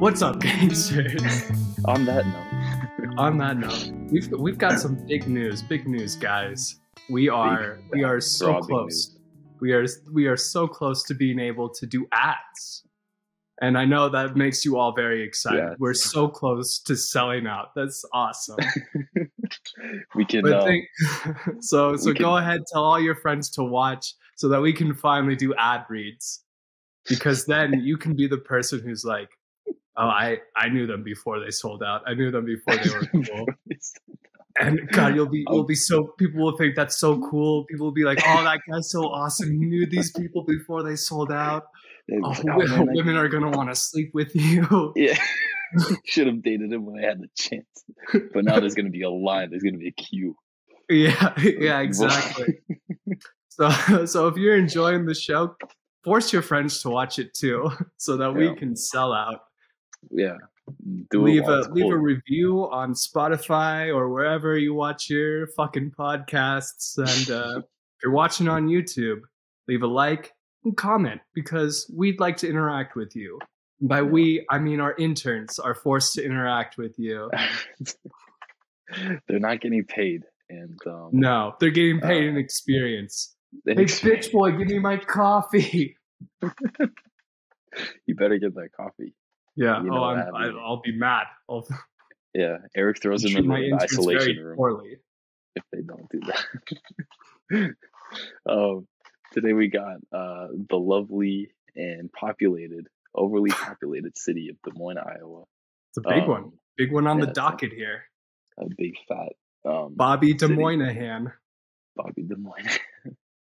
What's up, gangsters? On that note, On that note, we've we've got some big news. Big news, guys. We are we are so close. We are we are so close to being able to do ads. And I know that makes you all very excited. Yeah. We're so close to selling out. That's awesome. we can. Uh, think, so so we go can- ahead, tell all your friends to watch so that we can finally do ad reads. Because then you can be the person who's like, Oh, I, I knew them before they sold out. I knew them before they were cool. And God, you'll be oh. you'll be so people will think that's so cool. People will be like, "Oh, that guy's so awesome. You knew these people before they sold out. Oh, like, oh, man, I- women are gonna want to sleep with you." yeah, should have dated him when I had the chance. But now there's gonna be a line. There's gonna be a queue. Yeah, yeah, exactly. So, so if you're enjoying the show, force your friends to watch it too, so that we can sell out. Yeah, do leave a it's leave a review on Spotify or wherever you watch your fucking podcasts. And uh, if you're watching on YouTube, leave a like and comment because we'd like to interact with you. By we, I mean our interns are forced to interact with you. They're not getting paid, and um, No, they're getting paid Uh, in experience. Hey, bitch boy, give me my coffee. you better get that coffee. Yeah. You know oh, I'm, I, I'll be mad. I'll Yeah, Eric throws them treat in the isolation room poorly. if they don't do that. um, today we got uh, the lovely and populated, overly populated city of Des Moines, Iowa. It's a big Um, one. Big one on yeah, the it's a- docket here. A big fat um, Bobby Des. Moynihan. Bobby Des Moines.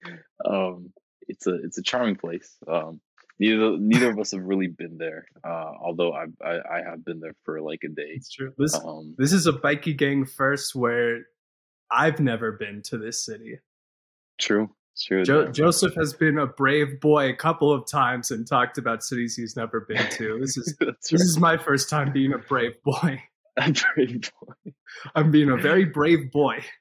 um, it's a it's a charming place. Um, neither neither of us have really been there. Uh, although I, I I have been there for like a day. It's true. This Um, this is a Bikey gang first where I've never been to this city. true, true. Jo- Joseph has been a brave boy a couple of times and talked about cities he's never been to. This is this is my first time being a brave boy. right. I'm very I'm being a very brave boy.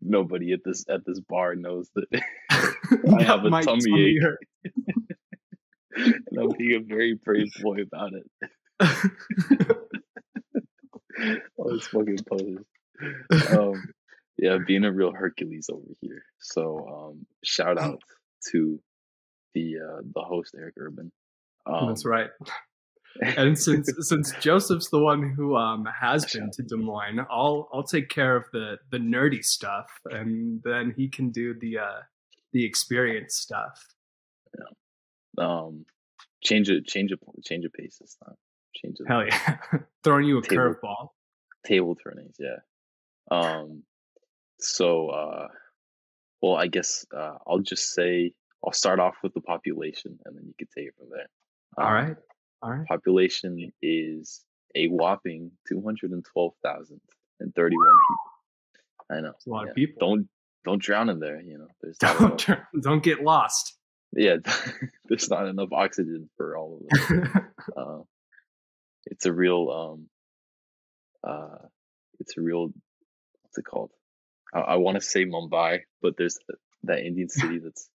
Nobody at this at this bar knows that I have a my tummy ache. and I'm being a very brave boy about it. All these fucking poses. Um, yeah, being a real Hercules over here. So um, shout out to the uh, the host Eric Urban. Um, That's right. And since since Joseph's the one who um has been to Des Moines, I'll I'll take care of the the nerdy stuff, and then he can do the uh the experience stuff. um, change it, change it, change of pace this time. Change it. Hell yeah, throwing you a Table. curveball. table turnings yeah um so uh well i guess uh i'll just say i'll start off with the population and then you can take it from there All Um, right, all right. population is a whopping 212,031 people i know It's a lot yeah. of people. don't don't drown in there you know there's not enough, Don't don't get lost. yeah there's not enough oxygen for all of them uh, it's a real um uh it's a real what's it called? I, I want to say mumbai but there's that indian city that's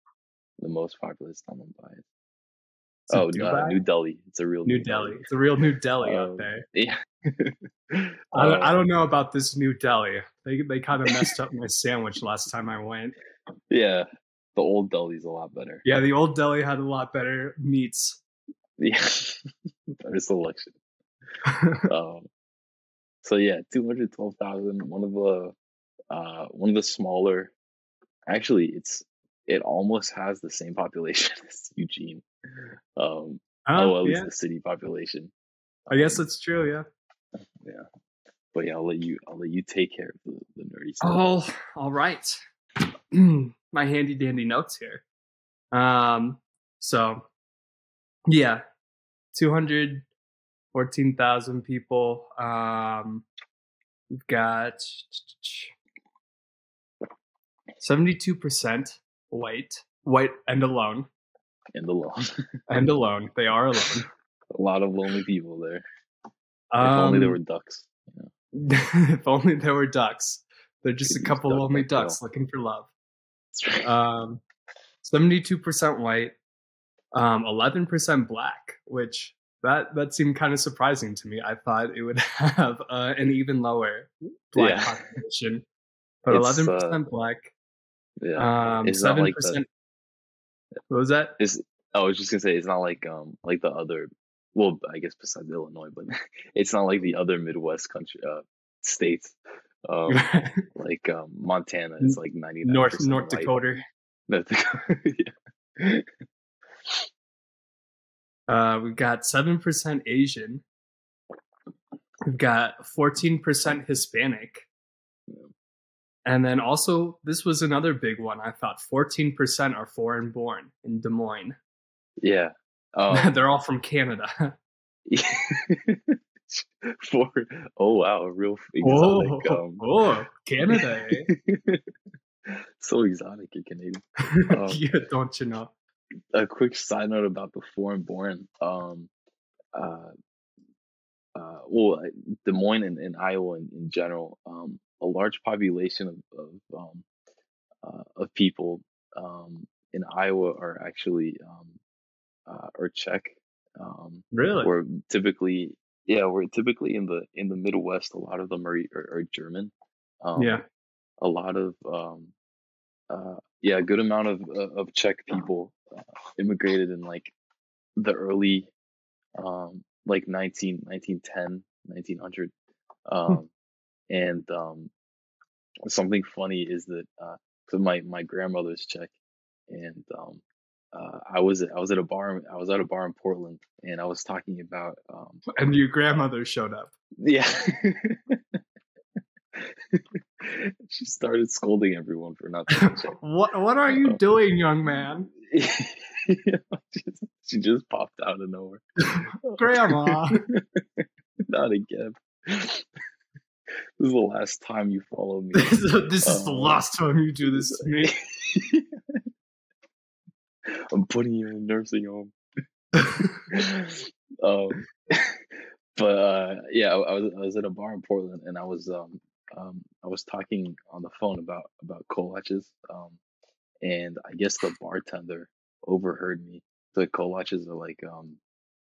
the most populous not mumbai oh uh, new delhi it's a real New Delhi. It's a real New Delhi out Um, there. yeah I don't, I don't know about this New Delhi. They they kind of messed up my sandwich last time I went. yeah the old delhi's a lot better Yeah, the old Delhi had a lot better meats. yeah better selection um, so yeah, two hundred twelve thousand. One of the uh, one of the smaller. Actually, it's it almost has the same population as Eugene. Um, Oh, oh, at least yeah. the city population. I guess that's true. Yeah. Yeah, but yeah, I'll let you. I'll let you take care of the, the nerdy stuff. Oh, all right. My handy dandy notes here. Um, so yeah, two hundred fourteen thousand people. Um, we've got seventy-two percent white, white and alone, and the lawn. and alone. They are alone. a lot of lonely people there. If only there Um, were ducks. You know? if only there were ducks. They're just a Could use couple duck lonely ducks looking for love. Right. Um, seventy-two percent white, Um, 11% black, which that that seemed kind of surprising to me. I thought it would have uh, an even lower black Yeah. population, but It's, 11% uh, black. Yeah. Um, It's not seven like percent. What was that? Is I was just gonna say it's not like um like the other well I guess besides Illinois, but it's not like the other Midwest country uh states. Um like um Montana is like ninety nine North North Dakota. North Dakota. yeah. Uh, we've got seven percent Asian. We've got fourteen percent Hispanic, and then also this was another big one. I thought fourteen percent are foreign born in Des Moines. Yeah. Um, They're all from Canada. for oh wow, a real oh, exotic. Um, oh, Canada! Eh? so exotic, you're Canadian. Um, yeah, don't you know? a quick side note about the foreign born. Um, uh, uh, well, Des Moines and, and Iowa in, in general, um, a large population of of, um, uh, of people um, in Iowa are actually um, uh, are Czech. Um, Really? or typically, yeah, we're typically in the in the Midwest. A lot of them are are, are German. Um, yeah. a lot of um uh yeah a good amount of uh, of czech people uh, immigrated in like the early um like 19 1910 1900 um and um something funny is that uh so my my grandmother's czech and um uh, I was I was at a bar I was at a bar in Portland and I was talking about um And your grandmother showed up. yeah. she started scolding everyone for not. What What are you doing, young man? Just- she just popped out of nowhere. Grandma. not again. This is the last time you follow me. this is is the last time you do this to me. I'm putting you in a nursing home. um, but uh, yeah, I, I was I was at a bar in Portland, and I was um, um I was talking on the phone about about kolaches, um, and I guess the bartender overheard me. The kolaches are like um,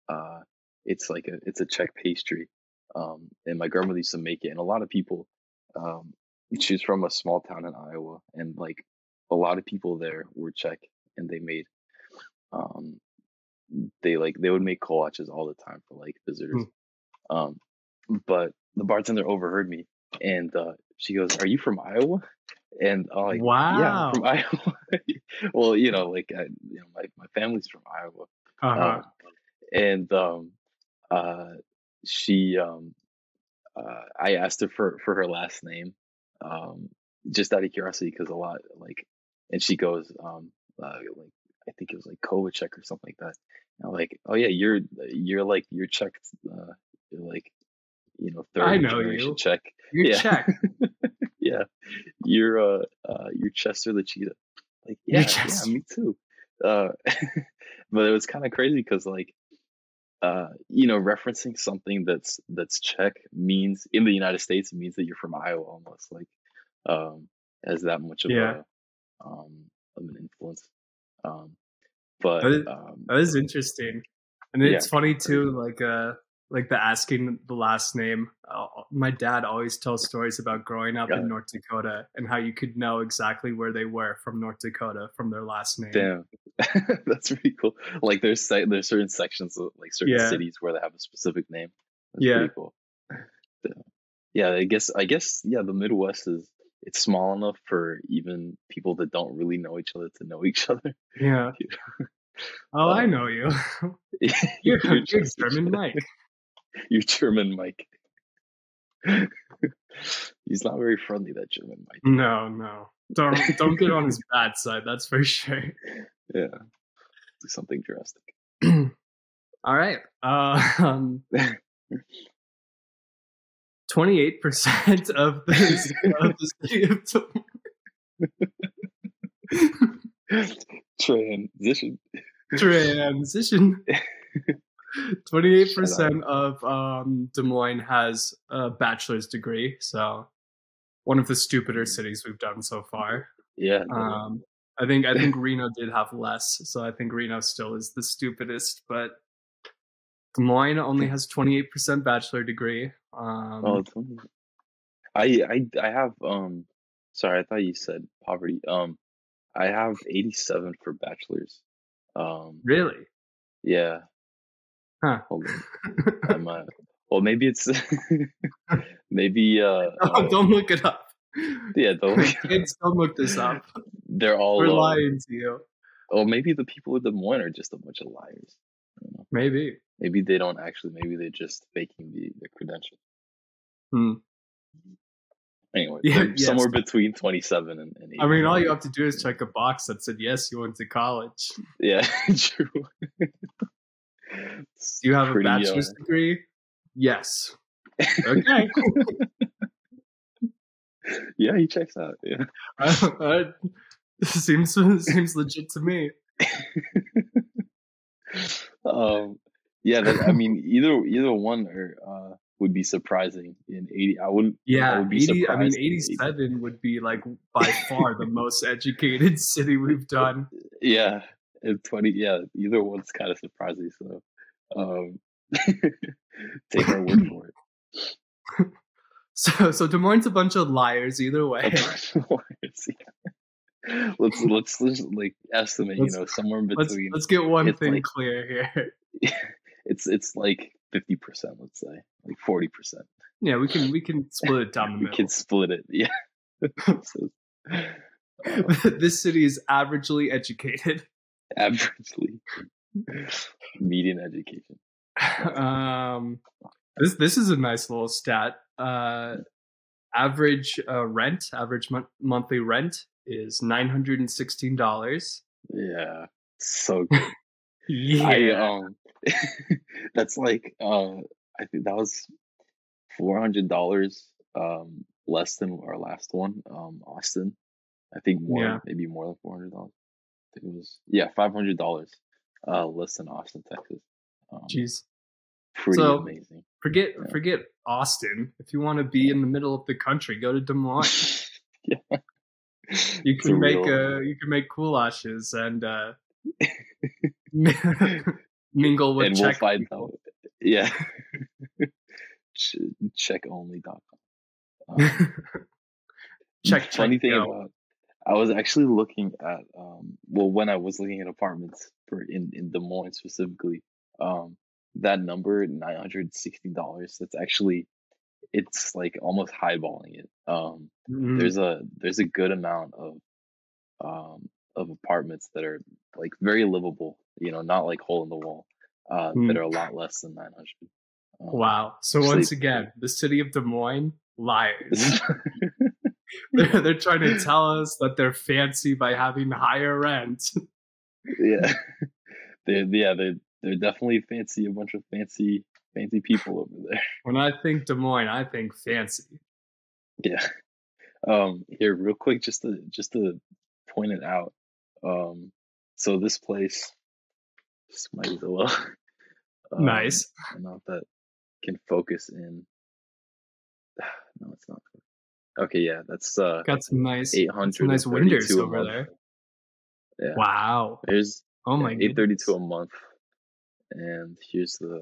uh, it's like a it's a Czech pastry, um, and my grandmother used to make it, and a lot of people, um, she's from a small town in Iowa, and like a lot of people there were Czech, and they made um they like they would make kolaches all the time for like visitors um but the bartender overheard me and uh she goes are you from iowa? And i'm like yeah I'm from iowa. Well you know like I, you know my, my family's from iowa Uh-huh. um, and um uh she um uh i asked her for for her last name um just out of curiosity because a lot like and she goes um uh, like i think it was like Kovacek or something like that and I'm like oh yeah you're you're like you're czech uh you're like you know third I know generation you. czech You're yeah. Czech. yeah you're uh uh you're chester the cheetah like yeah yeah me too uh but it was kind of crazy because like uh you know referencing something that's that's czech means in the united states it means that you're from iowa almost like um has that much of Yeah. a um of an influence um but That is- um That is interesting, and Yeah. it's funny too. Like uh, like the asking the last name. Uh, my dad always tells stories about growing up in North Dakota and how you could know exactly where they were from North Dakota from their last name. Damn, that's pretty cool. Like there's there's certain sections of like certain Yeah. cities where they have a specific name. That's Yeah. pretty cool. Damn. Yeah, I guess I guess yeah, the Midwest is it's small enough for even people that don't really know each other to know each other. Yeah. Oh, I Um, know you. you're, You're, you're German Mike. You're German Mike. He's not very friendly, that German Mike. No, no. Don't don't get on his bad side. That's for sure. Yeah, do something drastic. All right. Uh, um, 28% of the, of the city of Transition. transition. 28% of um, Des Moines has a bachelor's degree. So, one of the stupider cities we've done so far. Yeah. Um, I think I think Reno did have less, so I think Reno still is the stupidest. But Des Moines only has twenty eight percent bachelor degree. Um, Oh. I I I have um. Sorry, I thought you said poverty. Um, I have eighty-seven for bachelor's. Um, really? yeah. Huh. Hold on. I'm uh. Well, maybe it's maybe uh. Oh, don't look it up. yeah. Don't, Kids, don't look this up. they're all. We're uh, lying to you. Or maybe the people with the Moines are just a bunch of liars. I don't know. Maybe. Maybe they don't actually. Maybe they're just faking the the credentials. Hmm. Anyway, Yeah, yes. somewhere between twenty-seven and, and I mean, all you have to do is check a box that said yes, you went to college. Yeah, true. Do you have Pretty, a uh, bachelor's degree? Yes. Okay. yeah, he checks out. Yeah. Uh, uh, seems seems legit to me. Um. Yeah. That, I mean, either either one or uh would be surprising in eighty. I wouldn't. I Yeah, would be eighty. I mean, in 80. eighty-seven would be like by far the most educated city we've done. Yeah, and twenty. Yeah, either one's kind of surprising. So, um, take our word for it. So, so Des Moines' a bunch of liars. Either way, let's let's let's like estimate. Let's- you know, somewhere in let's between. let's get one thing like- clear here. it's it's like fifty percent. Let's say like forty percent. Yeah, we can we can split it down the We can split it. Yeah. so, uh, this city is averagely educated. averagely, median education. um, this this is a nice little stat. Uh, average uh, rent, average mon- monthly rent is nine hundred and sixteen dollars. Yeah, so good. Yeah, I um, that's like uh, I think that was four hundred dollars um less than our last one, um, Austin. I think more, Yeah. maybe more than four hundred dollars. It was yeah, five hundred dollars uh less than Austin, Texas. Um, jeez. pretty So- amazing. Forget Yeah. forget Austin. If you want to be in the middle of the country, go to Des Moines. yeah, You can make real- uh, you can make goulashes and uh, mingle with and we'll find people. out. Yeah. Ch- Checkonly.com. Um, Check, funny check, thing yo. about I was actually looking at um well when I was looking at apartments for in, in Des Moines specifically, um that number nine hundred sixty dollars, that's actually it's like almost highballing it. Um Mhm. there's a there's a good amount of um of apartments that are like very livable, you know, not like hole in the wall, uh Hmm. that are a lot less than nine hundred. Um, Wow. So once again, the city of Des Moines liars. they're, they're trying to tell us that they're fancy by having higher rent. yeah, they yeah they they're definitely fancy. A bunch of fancy fancy people over there. When I think Des Moines, I think fancy. Yeah. Um. Here, real quick, just to just to point it out. Um. So this place, just might as well. Um, nice. I don't know if that can focus in. No, it's not. Okay, yeah, that's uh Got some nice, eight some nice windows over there. Yeah. Wow. There's Oh my eight thirty two a month, and here's the.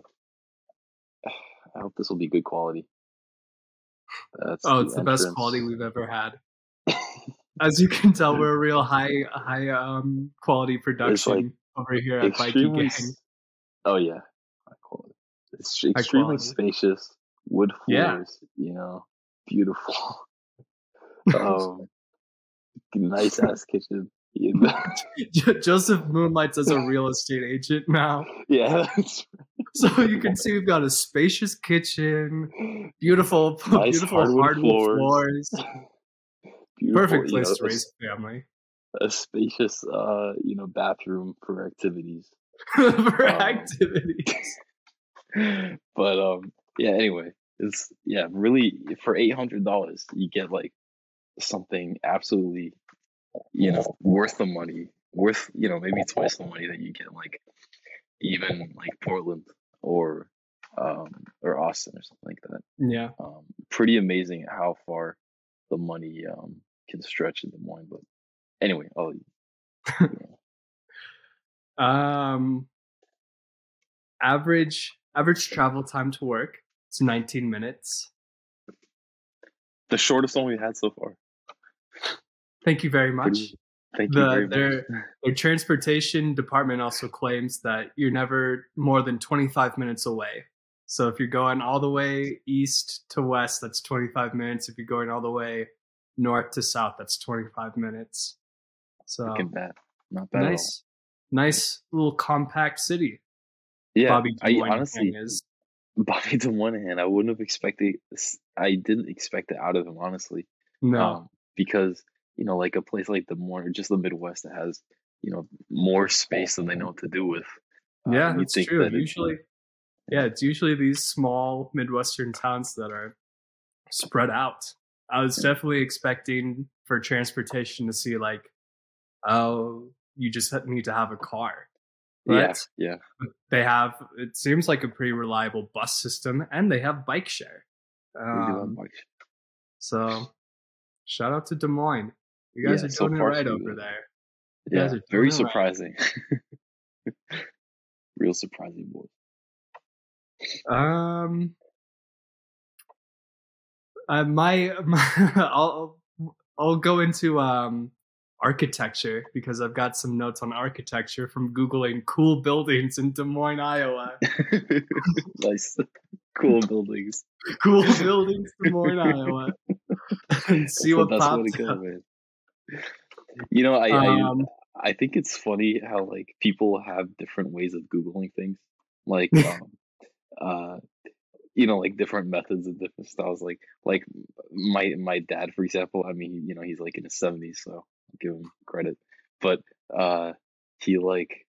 I hope this will be good quality. That's Oh, it's the best quality we've ever had. As you can tell, we're a real high high um quality production over here at extremely. Gang. Oh yeah. It's extremely spacious, wood Yeah. floors. You know, beautiful. Um, nice ass kitchen. Joseph moonlights as a real estate agent now. yeah, So you can see we've got a spacious kitchen, beautiful, Nice beautiful hardwood hardwood, floors. floors. Perfect you place know, to raise a family a spacious, uh, you know, bathroom for activities. for Um, activities. but um yeah anyway it's yeah really for eight hundred dollars you get like something absolutely you know worth the money worth you know maybe twice the money that you get like even like portland or um or austin or something like that Yeah. um pretty amazing how far the money um can stretch in des moines but anyway i'll um, average average travel time to work it's 19 minutes. The shortest one we had so far. Thank you very much. Thank you The- very their- much. Their transportation department also claims that you're never more than 25 minutes away. So if you're going all the way east to west, that's 25 minutes. If you're going all the way north to south, that's 25 minutes. So Look at that. Not bad. nice, nice little compact city. Yeah, Bobby I honestly, is. Bobby the one hand, I wouldn't have expected. I didn't expect it out of him, honestly. No, um, because you know, like a place like the more just the Midwest that has you know more space than they know what to do with. uh, yeah, you'd that's true. that it's- Usually, yeah, it's usually these small Midwestern towns that are spread out. I was definitely expecting for transportation to see like, oh, you just need to have a car. yeah, But yeah, they have. It seems like a pretty reliable bus system, and they have bike share. we do have Um, bike- so, shout out to Des Moines. You guys Yeah, are so doing it far, right over there. you guys yeah, are very it right. surprising. Real surprising, boy. Um, uh, my, my I'll I'll go into um architecture because I've got some notes on architecture from googling cool buildings in Des Moines, Iowa. nice, cool buildings. cool buildings, Des Moines, Iowa, and see That's what pops go, up. man. You know, I, I Um, I think it's funny how like people have different ways of googling things. Like, um, uh, you know, like different methods and different styles. Like, like my my dad, for example. I mean, you know, he's like in his seventies, so I'll give him credit. But uh, he like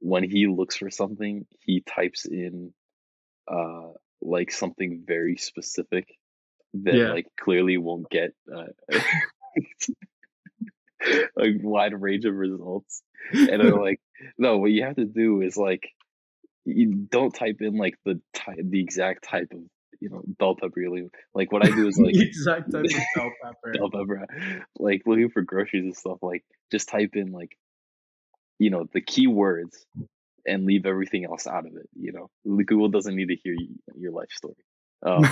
when he looks for something, he types in uh like something very specific that Yeah. like clearly won't get uh, a wide range of results. And I'm like no what you have to do is like you don't type in like the type the exact type of you know bell pepper looking like what i do is like exact type of bell pepper. bell pepper. Like looking for groceries and stuff like just type in like you know the keywords and leave everything else out of it you know? Google doesn't need to hear your life story. Um,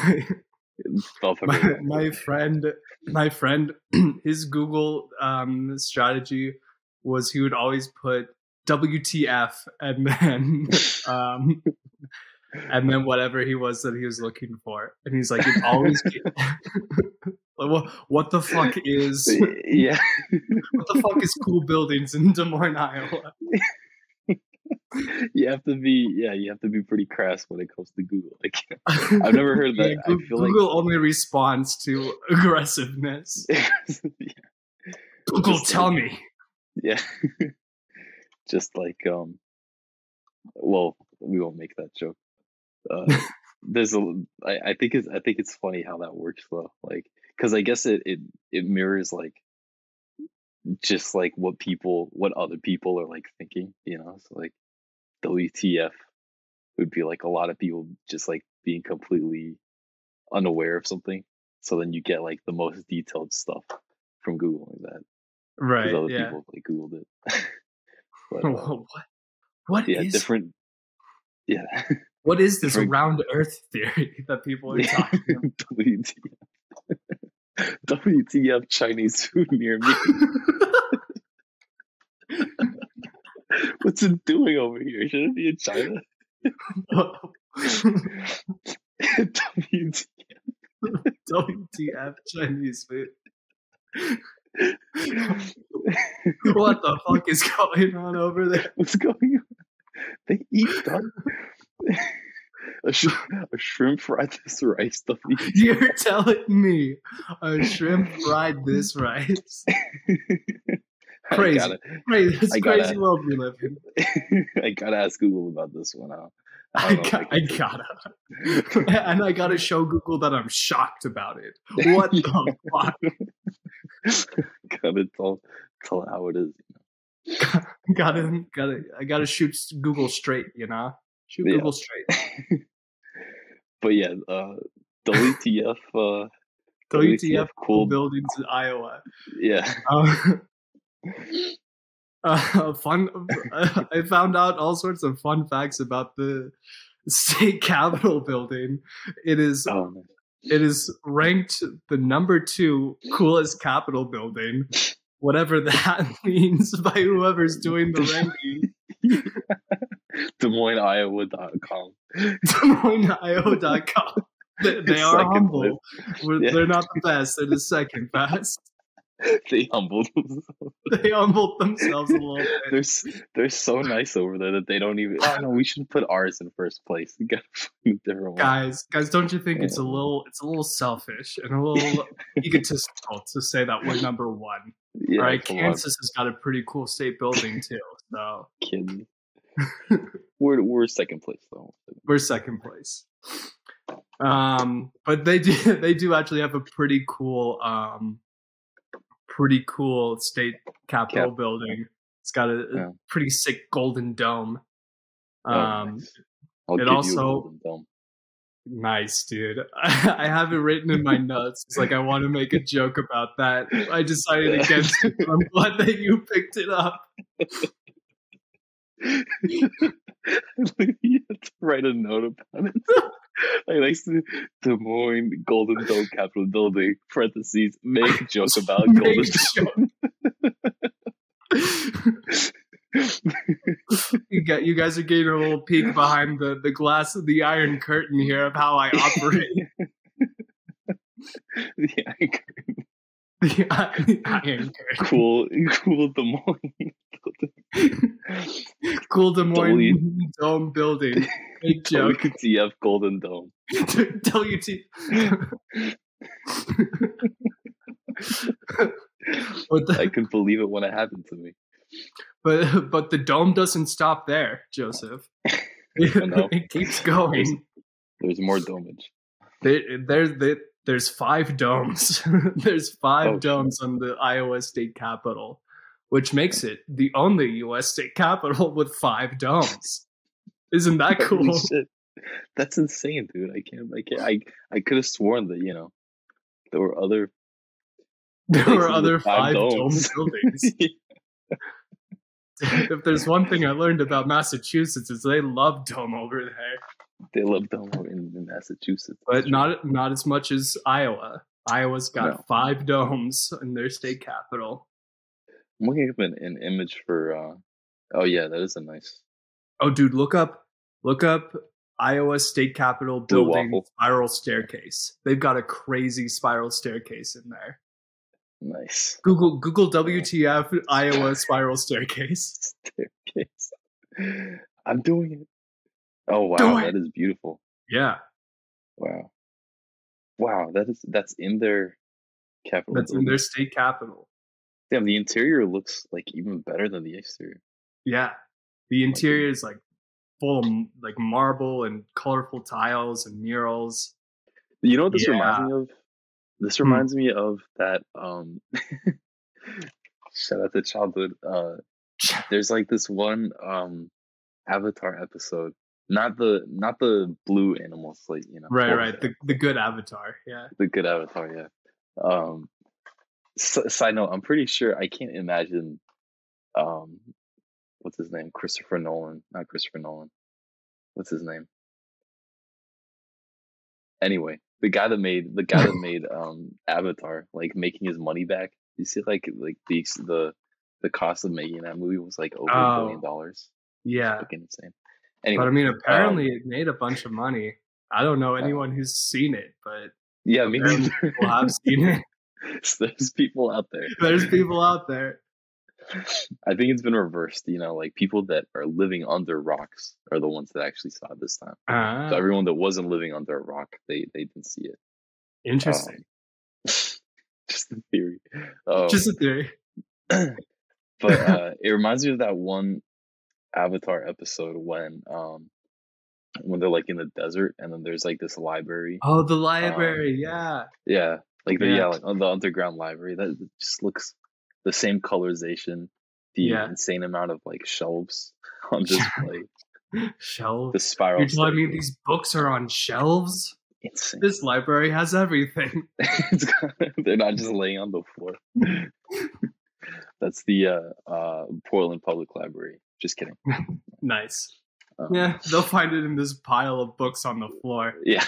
my, my friend my friend his google um strategy was he would always put wtf and then um and then whatever he was that he was looking for. And he's like it always like, what, what the fuck is yeah. what the fuck is cool buildings in des moines iowa you have to be yeah you have to be pretty crass when it comes to google like i've never heard that. Yeah, i Goo- feel like google only responds to aggressiveness. Yeah. google Just tell like- me. Yeah. Just like um well we won't make that joke. Uh there's a I, I think it's i think it's funny how that works though like because i guess it, it it mirrors like just like what people what other people are like thinking you know? So like wtf would be like a lot of people just like being completely unaware of something so then you get like the most detailed stuff from googling that Right. because other yeah people like googled it but uh, what what yeah is- different yeah What is this Different- round Earth theory that people are talking about? WTF. WTF Chinese food near me. What's it doing over here? Should it be in China? WTF. WTF Chinese food? what the fuck is going on over there? What's going on? They eat duck. a, sh- a shrimp fried this rice. You're telling me a shrimp fried this rice? Crazy. gotta, Crazy, it's gotta- crazy world we live in. I gotta ask Google about this one. I, I, don't know if got, I can do it. gotta, and I gotta show Google that I'm shocked about it. What the fuck? gotta tell tell how it is. gotta, gotta, I gotta shoot Google straight, you know? Shoot Yeah. Google straight. But yeah, uh, WTF? Uh, WTF cool. buildings in Iowa. Yeah, Um, uh, fun. I found out all sorts of fun facts about the state capitol building. It is Oh, it is ranked the number two coolest capitol building, whatever that means by whoever's doing the ranking. Des Moines, Iowa.com. DesMoinesIO.com. They, they are humble. Yeah. They're not the best. They're the second best. they humbled themselves. They humbled themselves a little bit. They're they're so nice over there that they don't even. I oh, know we should put ours in first place. We got different one. guys guys don't you think it's a little it's a little selfish and a little egotistical to say that we're number one Yeah, right kansas has got a pretty cool state building too so kids. we're we're second place though. we're second place um but they do they do actually have a pretty cool um pretty cool state capitol Cap- building it's got a, Yeah. pretty sick golden dome Oh, um nice. I'll it give you a also-. Nice, dude. I have it written in my notes. It's like I want to make a joke about that. I decided against it. I'm glad that you picked it up. You have to write a note about it. I Like Des Moines Golden Dome Capitol Building, parentheses, make joke about Golden you got you guys are getting a little peek behind the, the glass of the iron curtain here of how I operate. the, i- the iron curtain. cool, cool Des Moines. Cool Des Moines W- Dome building. Big joke. WTF Golden Dome. WT. the, I couldn't believe it when it happened to me. But but the dome doesn't stop there, Joseph. it keeps going. There's more domage. There, there, there, there's five domes. there's five Oh, domes on the Iowa state capitol, which makes it the only U.S. state capitol with five domes. Isn't that cool? That's insane, dude. I can't. I can't. I I could have sworn that you know there were other. There were other five five dome buildings. if there's one thing I learned about Massachusetts is they love dome over there. they love dome in, in Massachusetts, but not not as much as Iowa. Iowa's got No. five domes in their state capital. I'm looking up an, an image for. uh Oh yeah, that is a nice. Oh, dude, look up look up Iowa state capitol building spiral staircase. They've got a crazy spiral staircase in there. Nice Google Google WTF Iowa spiral staircase. staircase. I'm doing it. Oh wow, Do that is beautiful. Yeah, Wow, wow, that is that's in their capital. that's in their state capital. Damn, the interior looks like even better than the exterior. Yeah, the interior is like full of like marble and colorful tiles and murals. You know what this Yeah. reminds me of? This Hmm. reminds me of that. Um, shout out to childhood. Uh, there's like this one um, Avatar episode. Not the not the blue animal slate, you know. Right, right. The the good avatar. Yeah. the good Avatar, yeah. Um, s- side note, I'm pretty sure I can't imagine. Um, what's his name? Christopher Nolan, not Christopher Nolan. What's his name? Anyway, the guy that made the guy that made um Avatar, like making his money back. You see, like like the the the cost of making that movie was like over a billion Oh. dollars. Yeah. Fucking insane. Anyway, But I mean, apparently um, it made a bunch of money. I don't know Uh, anyone who's seen it, but yeah, me neither. people have seen it. There's people out there. There's people out there. I think it's been reversed. You know, like people that are living under rocks are the ones that actually saw it this time. Ah, So everyone that wasn't living under a rock, they they didn't see it. interesting. Just the theory. Um, Just a theory. but uh, it reminds me of that one Avatar episode when um when they're like in the desert and then there's like this library. Oh, the library. yeah. Yeah, like the Yeah. yeah, like on the underground library that just looks the same colorization, the Yeah. insane amount of like shelves on display, Shelves. the spiral. You're telling me these books are on shelves? insane. This library has everything. They're not just laying on the floor. That's the uh, uh, Portland Public Library. Just kidding. nice. Um, Yeah, they'll find it in this pile of books on the floor. Yeah.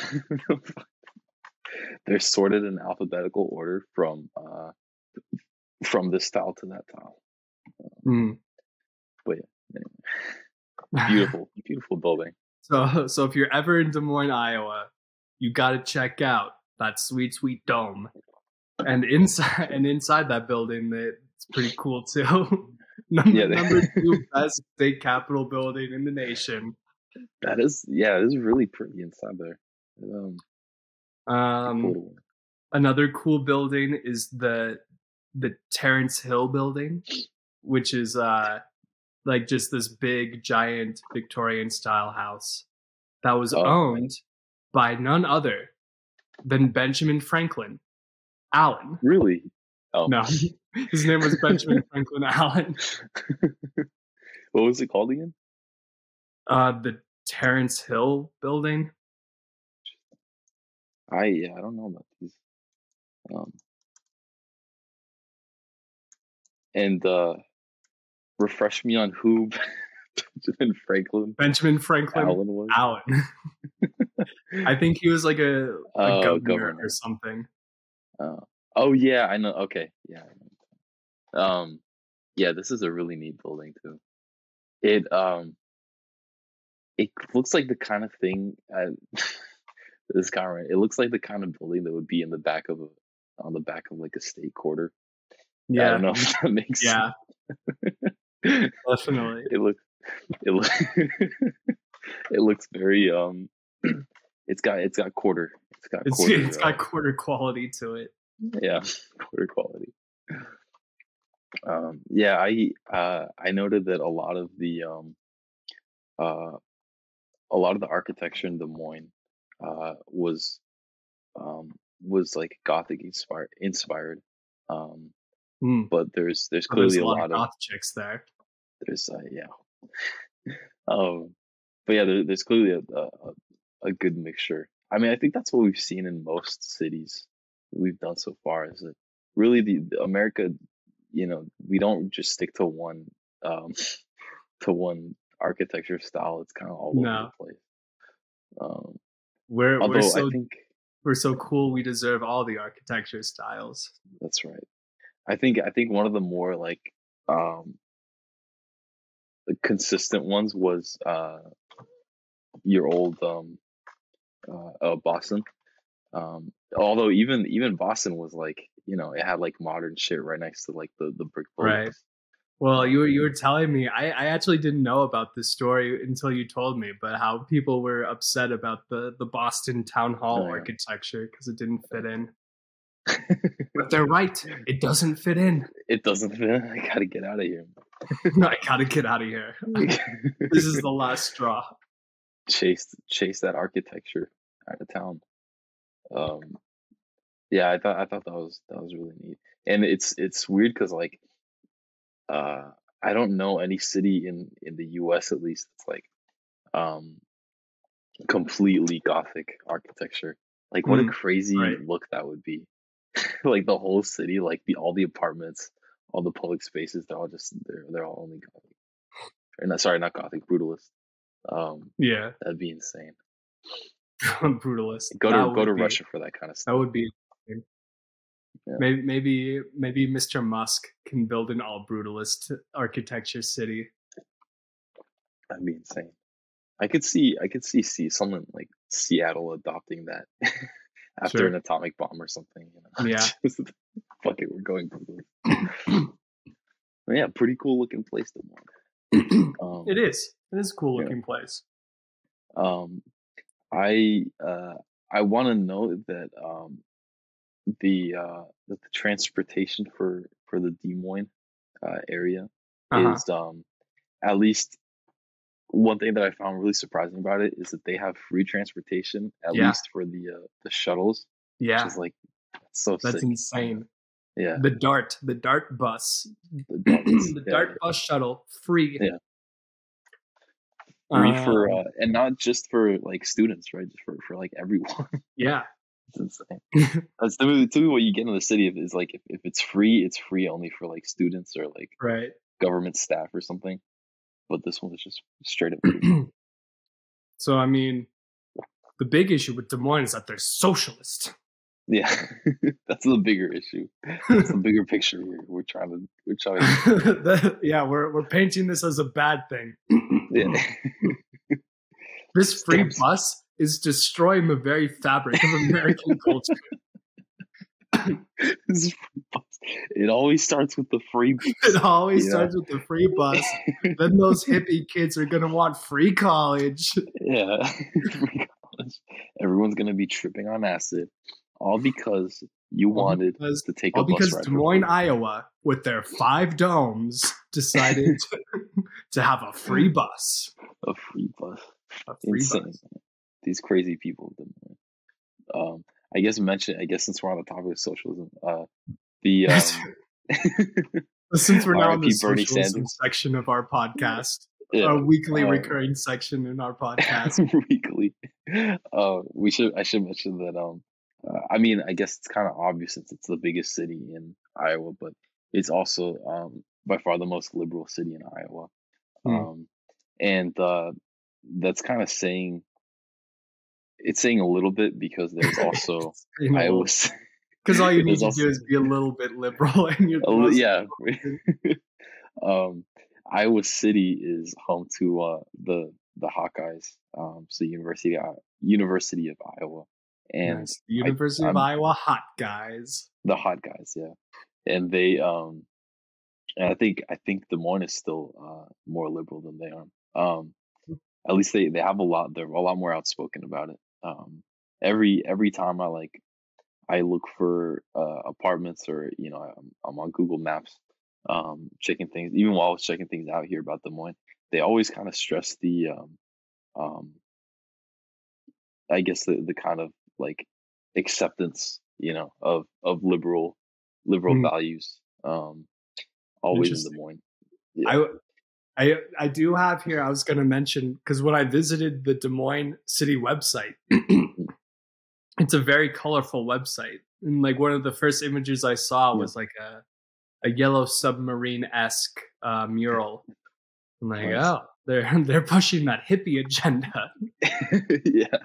They're sorted in alphabetical order from uh, from this tile to that tile. Mm. Beautiful, beautiful building. So, so if you're ever in Des Moines, Iowa, you got to check out that sweet, sweet dome. And inside, and inside that building, it's pretty cool too. number, Yeah, they- number two best state capitol building in the nation. That is, yeah, it is really pretty inside there. Um, Um, cool. another cool building is the the Terrace Hill building, which is uh like just this big giant Victorian style house that was Oh. owned by none other than Benjamin Franklin Allen. Really? Oh, No, his name was Benjamin Franklin Allen. what was it called again? Uh, the Terrace Hill building. I yeah, I don't know about these. Um, and uh, refresh me on who Benjamin Franklin Benjamin Franklin Allen was. Allen. I think he was like a, a Oh, governor, governor. or something. Uh, oh yeah, I know. Okay, yeah. I know. Um, yeah, this is a really neat building too. It um, it looks like the kind of thing. Uh, this of it looks like the kind of building that would be in the back of a on the back of like a state quarter. Yeah, I don't know if that makes yeah, sense. definitely. it looks it look it looks very um it's got it's got quarter it's got It's quarter it's uh, got quarter quality to it. yeah quarter quality um yeah i uh i noted that a lot of the um uh a lot of the architecture in des moines uh was um was like gothic inspired inspired um Mm. but there's there's There's clearly a a lot lot of goth chicks there. there's uh, yeah. Um but yeah there, there's clearly a, a a- a good mixture. I mean i think that's what we've seen in most cities that we've done so far is that really the, the america you know we don't just stick to one um to one architecture style. It's kind of all over the place. Um We're although we're so i think we're so cool. We deserve all the architecture styles. That's right. I think I think one of the more like um consistent ones was uh your old um uh, uh Boston. Um although even even Boston was like, you know, it had like modern shit right next to like the the brick Right. buildings. Well, you were you were telling me I, I actually didn't know about this story until you told me, but how people were upset about the the Boston town hall Oh, yeah. architecture because it didn't fit in. But they're right; it doesn't fit in. It doesn't fit. I gotta get out of here. I gotta get out of here. this is the last straw. chase chase that architecture out of town. Um, yeah, I thought I thought that was that was really neat, and it's it's weird because like, uh, I don't know any city in in the U.S. at least that's like, um, completely Gothic architecture. Like, what a Mm, crazy right. look that would be. like the whole city, like the all the apartments, all the public spaces, they're all just they're they're all only Gothic. Or not, sorry, not Gothic, brutalist. Um, Yeah, That'd be insane. brutalist. Go That to go to be- Russia for that kind of stuff. That would be. Yeah. Maybe maybe maybe Mr. Musk can build an all brutalist architecture city. That'd be insane. I could see I could see see someone like Seattle adopting that after Sure. an atomic bomb or something. You know? Yeah. Just, fuck it, we're going brutalist. Yeah, pretty cool looking place to one. Um, It is. It is a cool Yeah. looking place. Um, I uh, I want to note that um, the uh, the transportation for for the Des Moines uh, area Uh-huh. is um at least one thing that I found really surprising about it is that they have free transportation at Yeah. least for the uh, the shuttles, Yeah, which is like so that's sick. insane. Yeah, The Dart, the Dart bus, the darts, the yeah. Dart bus shuttle, free. Yeah. free for Um, uh, and not just for like students, right? Just for for like everyone. yeah, It's insane. That's the typically, typically what you get in the city is like if, if it's free, it's free only for like students or like right. government staff or something. But this one is just straight up. so I mean, the big issue with Des Moines is that they're socialist. yeah, that's the bigger issue. That's the bigger picture we're, we're trying to we're trying to The- yeah, we're we're painting this as a bad thing. yeah. This free Stamps. bus is destroying the very fabric of American culture. This is free bus. It always starts with the free bus. It always Yeah. starts with the free bus. then those hippie kids are gonna want free college. Yeah. Free college. Everyone's gonna be tripping on acid. All because you All wanted because- to take All a bus because ride. Des Moines. Iowa, with their five domes, decided to, to have a free bus. a free bus. A free Insane. bus. These crazy people. in Des Moines. Um I guess mention I guess since we're on the topic of socialism, uh the um Since we're now in the socialism section of our podcast, yeah, our weekly recurring section in our podcast. weekly. Uh, we should. I should mention that. Um, uh, I mean, I guess it's kind of obvious since it's the biggest city in Iowa, but it's also um, by far the most liberal city in Iowa. Hmm. Um, and uh, that's kind of saying. It's saying a little bit because there's also Iowa. c- Because all you need to also- do is be a little bit liberal, and you're li- yeah. um, Iowa City is home to uh, the the Hawkeyes, um, so University of, University of Iowa, and Nice. University of I'm- Iowa hot guys. the hot guys, yeah. And they, um, and I think I think Des Moines is still uh, more liberal than they are. Um, at least they they have a lot. They're a lot more outspoken about it. Um, every every time I like, I look for uh, apartments or you know I'm, I'm on Google Maps, um, checking things. Even while I was checking things out here about Des Moines, they always kind of stress the, um, um, I guess the the kind of like acceptance, you know, of of liberal liberal Mm. values. Um, always in Des. Moines. I, I, I do have here. I was going to mention because when I visited the Des Moines city website, it's a very colorful website. And like one of the first images I saw was like a a yellow submarine esque uh, mural. I'm like, Nice. oh, they're they're pushing that hippie agenda. yeah,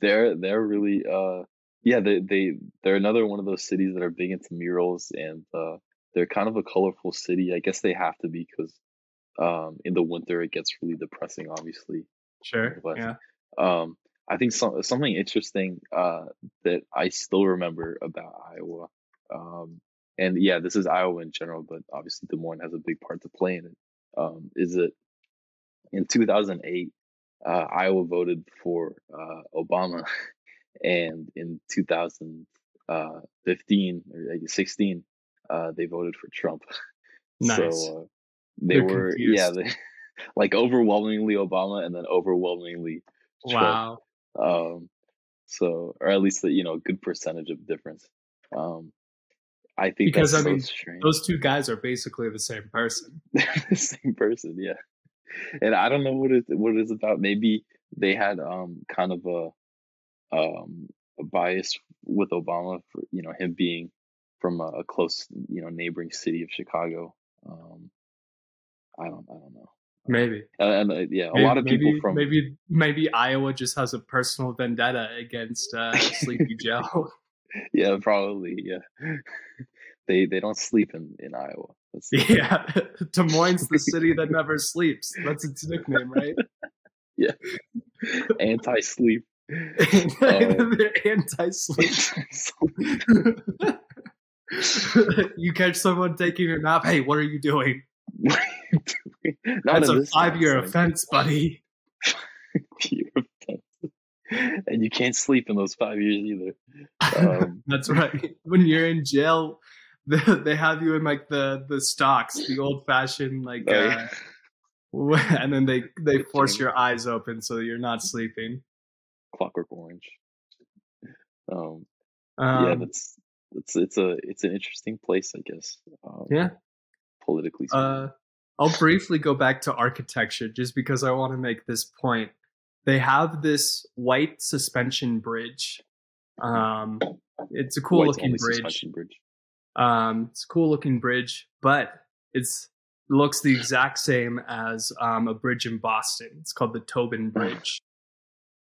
they're they're really uh yeah they they they're another one of those cities that are big into murals and uh they're kind of a colorful city. I guess they have to be because um in the winter it gets really depressing, obviously. Sure. But- Yeah. Um, I think some, something interesting uh, that I still remember about Iowa, um, and yeah, this is Iowa in general, but obviously Des Moines has a big part to play in it. Um, is that in 2008, uh, Iowa voted for uh, Obama, and in 2015 or I 16, uh, they voted for Trump. Nice. So uh, they They're were yeah, they, like overwhelmingly Obama, and then overwhelmingly Trump. Wow. Um, so, or at least, you know, a good percentage of difference. Um, I think Because, I so mean, strange. Those two guys are basically the same person. They're the same person, yeah. And I don't know what it what it is about. Maybe they had um kind of a um a bias with Obama for you know him being from a, a close you know neighboring city of Chicago. Um, I don't I don't know. Maybe. And, and uh, yeah, a Maybe- lot of people maybe, from maybe maybe Iowa just has a personal vendetta against uh, Sleepy Joe. yeah probably yeah. they they don't sleep in in Iowa. That's yeah, Des Moines, the city that never sleeps. That's its nickname, right? Yeah, anti-sleep. They're anti-sleep. you catch someone taking a nap. Hey, what are you doing? Not That's a five-year offense, buddy. and you can't sleep in those five years either. Um, That's right. When you're in jail, they, they have you in like the the stocks, the old-fashioned like, Oh, uh, and then they they force your eyes open so that you're not sleeping. Clockwork Orange. Um, Um, yeah, that's it's it's a it's an interesting place, I guess. Um, Yeah. politically. speaking. Uh, I'll briefly go back to architecture just because I want to make this point. They have this white suspension bridge Um, it's a cool White's looking bridge. bridge. Um, it's a cool looking bridge, but it's looks the exact same as um, a bridge in Boston. It's called the Tobin Bridge.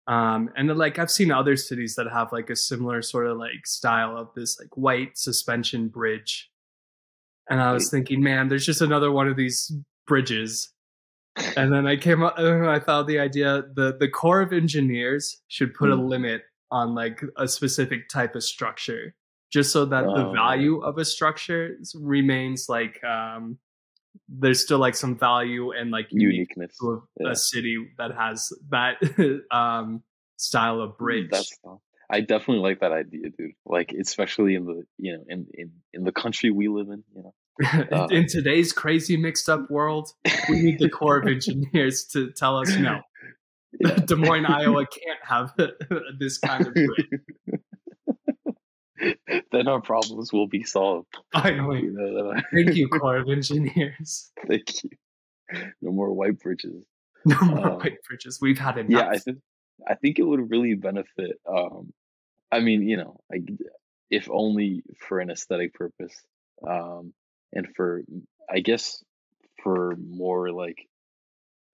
Um, and then, like I've seen other cities that have like a similar sort of like style of this like white suspension bridge. And I was thinking, man, there's just another one of these bridges. And then I came up, I thought the idea the the Corps of Engineers should put a Hmm. limit on like a specific type of structure, just so that the Oh. value of a structure remains like um, there's still like some value and like Uniqueness. to a, Yeah. a city that has that um, style of bridge. That's I definitely like that idea, dude. Like especially in the you know in in in the country we live in, you know. uh, in today's crazy mixed up world, we need the Corps of Engineers to tell us no. Yeah. Des Moines, Iowa can't have this kind of bridge. then our problems will be solved. Finally. You know, that- Thank you, Corps of Engineers. Thank you. No more white bridges. No more Um, white bridges. We've had enough. Yeah, I think I think it would really benefit. Um, I mean, you know, like if only for an aesthetic purpose, um, and for I guess for more like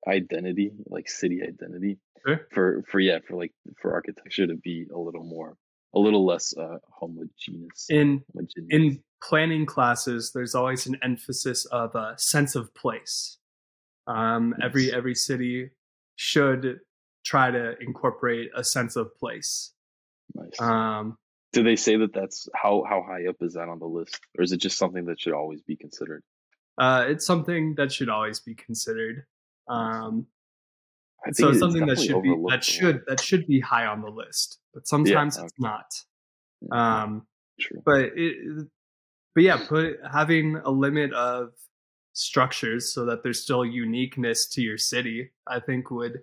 identity, like city identity. Sure. For for yeah, for like for architecture to be a little more, a little less uh, homogeneous. in homogeneous. in planning classes, there's always an emphasis of a sense of place. Um, every every city should try to incorporate a sense of place. Nice. Um, Do they say that that's how how high up is that on the list, or is it just something that should always be considered? uh, it's something that should always be considered. Um, I so it's something that should be that should that should be high on the list, but sometimes it's okay. not. Yeah, Um, true. but it, but yeah, put having a limit of structures so that there's still uniqueness to your city, I think would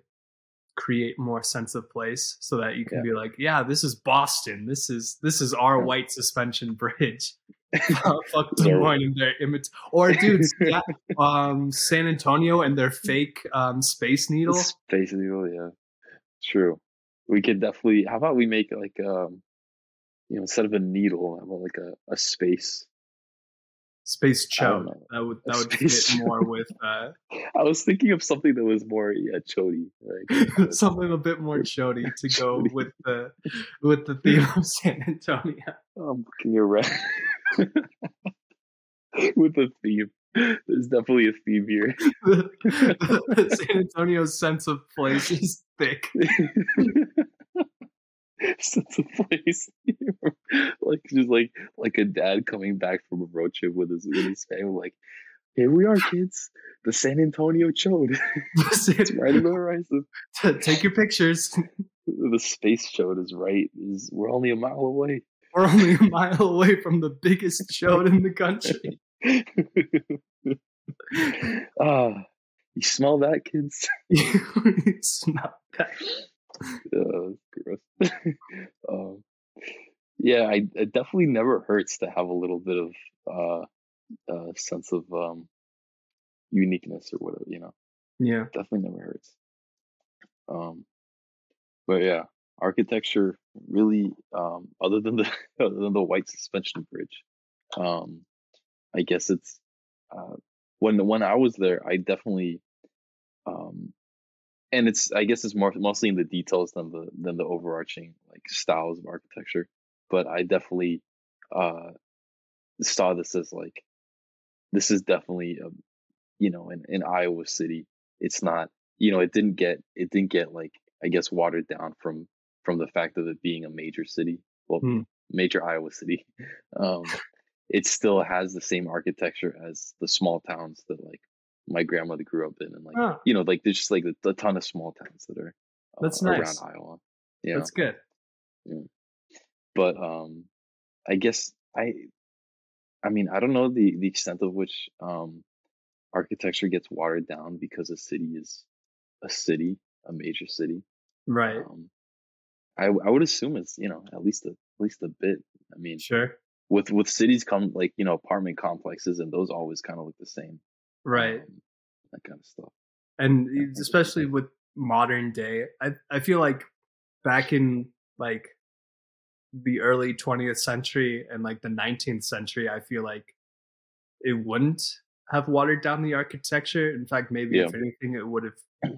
create more sense of place so that you can Yeah. be like, yeah, this is Boston. This is this is our white suspension bridge. Fuck Sorry. Des Moines and their image, or dude, yeah, um, San Antonio and their fake um, space needle. Space Needle, yeah. True. We could definitely how about we make like um you know, instead of a needle, how about like a, a space. Space chode. That would that would space fit more with uh, I was thinking of something that was more yeah, chody. Like, something a bit more chody to go Chody. with the with the theme of San Antonio. I'm looking around with the theme. There's definitely a theme here. San Antonio's sense of place is thick. Sense of place. like just like like a dad coming back from a road trip with his with his family, like, here we are, kids. The San Antonio chode. it's right in the horizon. Take your pictures. The space chode is right. Is we're only a mile away. We're only a mile away from the biggest chode in the country. ah, you smell that, kids? You smell that. gross. um, yeah, I, it definitely never hurts to have a little bit of uh, uh, sense of um, uniqueness or whatever. You know, Yeah. definitely never hurts. Um, but yeah, architecture really, um, other than the other than the white suspension bridge, um, I guess it's uh, when when I was there, I definitely um, and it's I guess it's more mostly in the details than the than the overarching like styles of architecture. But I definitely uh saw this as like this is definitely a you know in, in Iowa City. It's not you know it didn't get it didn't get like I guess watered down from from the fact of it being a major city. Well, Hmm. major Iowa city. Um, it still has the same architecture as the small towns that like my grandmother grew up in, and like Oh, you know, like there's just like a, a ton of small towns that are uh, That's around nice. Iowa. Yeah, that's good. but um, I guess I, I mean, I don't know the the extent of which um, architecture gets watered down because a city is a city, a major city. Right. Um, I I would assume it's you know at least a at least a bit. I mean, Sure. with with cities come like you know apartment complexes and those always kind of look the same. Right. um, that kind of stuff. and especially with modern day i i feel like back in like the early 20th century and like the 19th century, I feel like it wouldn't have watered down the architecture. In fact, maybe Yeah. if anything, it would have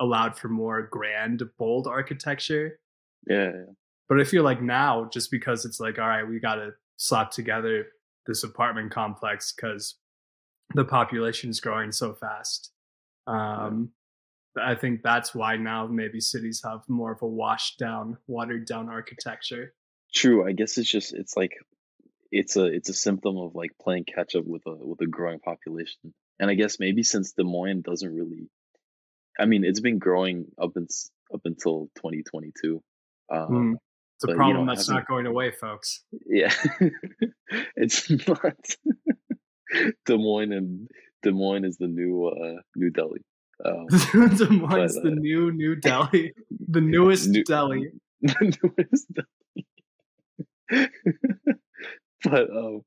allowed for more grand, bold architecture. Yeah, yeah. But I feel like now, just because it's like, all right, we got to slap together this apartment complex because the population is growing so fast. Um, I think that's why now maybe cities have more of a washed down, watered down architecture. True. I guess it's just it's like it's a it's a symptom of like playing catch up with a with a growing population. And I guess maybe since Des Moines doesn't really I mean, it's been growing up in, up until 2022. Um, Mm. It's a but, you problem know, that's not going away, folks. Yeah, it's not. Des Moines and Des Moines is the new uh, New Delhi. Um, Des Moines, But, the uh, new New Delhi, the newest New- Delhi. the newest Delhi. but um,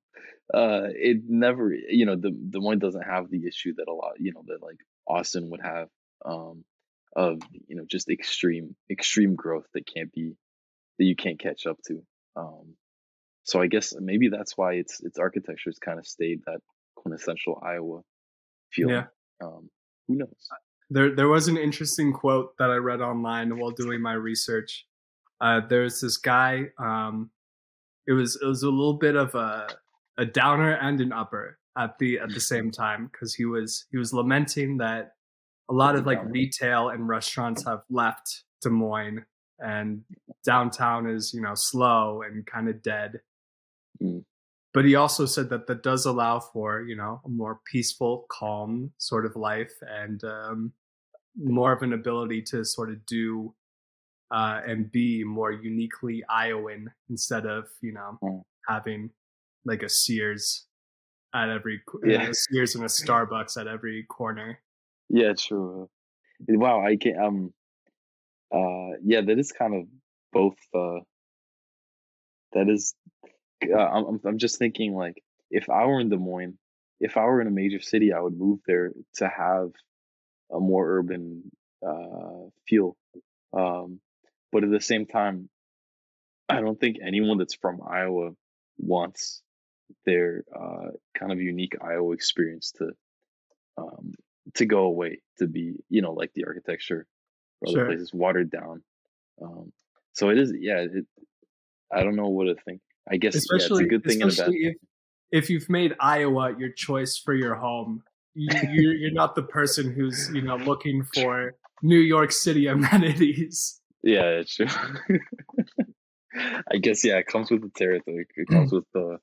uh, it never, you know, Des, Des Moines doesn't have the issue that a lot, you know, that like Austin would have, um, of you know just extreme extreme growth that can't be that you can't catch up to. Um, so I guess maybe that's why its its architecture has kind of stayed that quintessential Iowa feel. Yeah. Um, who knows? There, there was an interesting quote that I read online while doing my research. Uh, there's this guy. Um, it was it was a little bit of a a downer and an upper at the at the same time because he was he was lamenting that a lot of like retail and restaurants have left Des Moines and downtown is you know slow and kind of dead. Mm. But he also said that that does allow for you know a more peaceful, calm sort of life and um, more of an ability to sort of do uh, and be more uniquely Iowan instead of you know Mm. having like a Sears at every Yeah. a Sears and a Starbucks at every corner. Yeah, true. Wow, I can um uh yeah, that is kind of both uh that is uh, I'm I'm- just thinking like if I were in Des Moines, if I were in a major city, I would move there to have a more urban uh feel. Um but at the same time, I don't think anyone that's from Iowa wants their uh kind of unique Iowa experience to um to go away to be you know like the architecture or other Sure. places watered down um so it is yeah it, i don't know what to think i guess yeah, it's a good thing and a bad especially if if you've made Iowa your choice for your home, you, you're, you're not the person who's you know looking for New York City amenities. yeah it's true. I guess yeah it comes with the territory it comes with the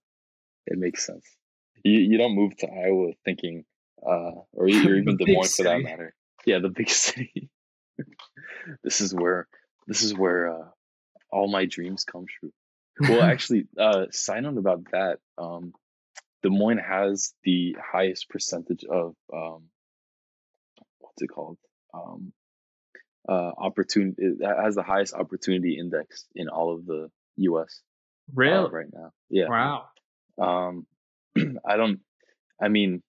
it makes sense. You you don't move to iowa thinking uh or even The des moines for that matter. Yeah the big city. This is where this is where uh all my dreams come true well actually uh side note about that um des moines has the highest percentage of um what's it called um uh opportunity it has the highest opportunity index in all of the us uh, really? right now yeah Wow. um i don't i mean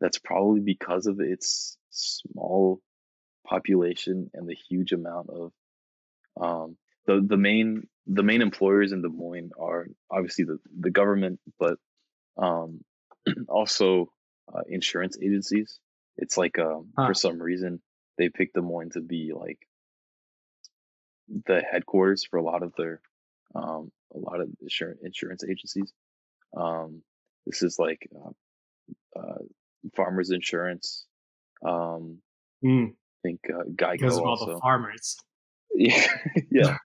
that's probably because of its small population and the huge amount of um the the main the main employers in Des Moines are obviously the the government but um also uh, insurance agencies it's like um Huh. for some reason they picked Des Moines to be like the headquarters for a lot of their um a lot of insurance insurance agencies um this is like uh, uh farmers insurance um Mm, I think uh, Geico because of all also the farmers. Yeah. Yeah.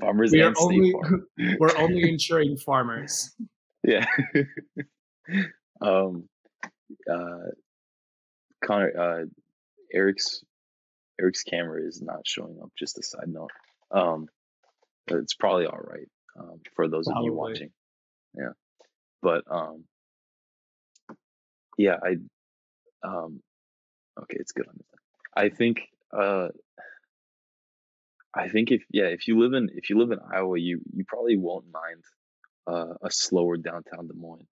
Farmers We are only Farm. we're only insuring farmers. yeah. Um uh Connor uh Eric's Eric's camera is not showing up just a side note. Um but it's probably all right um for those of you watching. Yeah. But um yeah I um okay it's good on this I think uh I think if yeah if you live in if you live in Iowa you you probably won't mind uh, a slower downtown Des Moines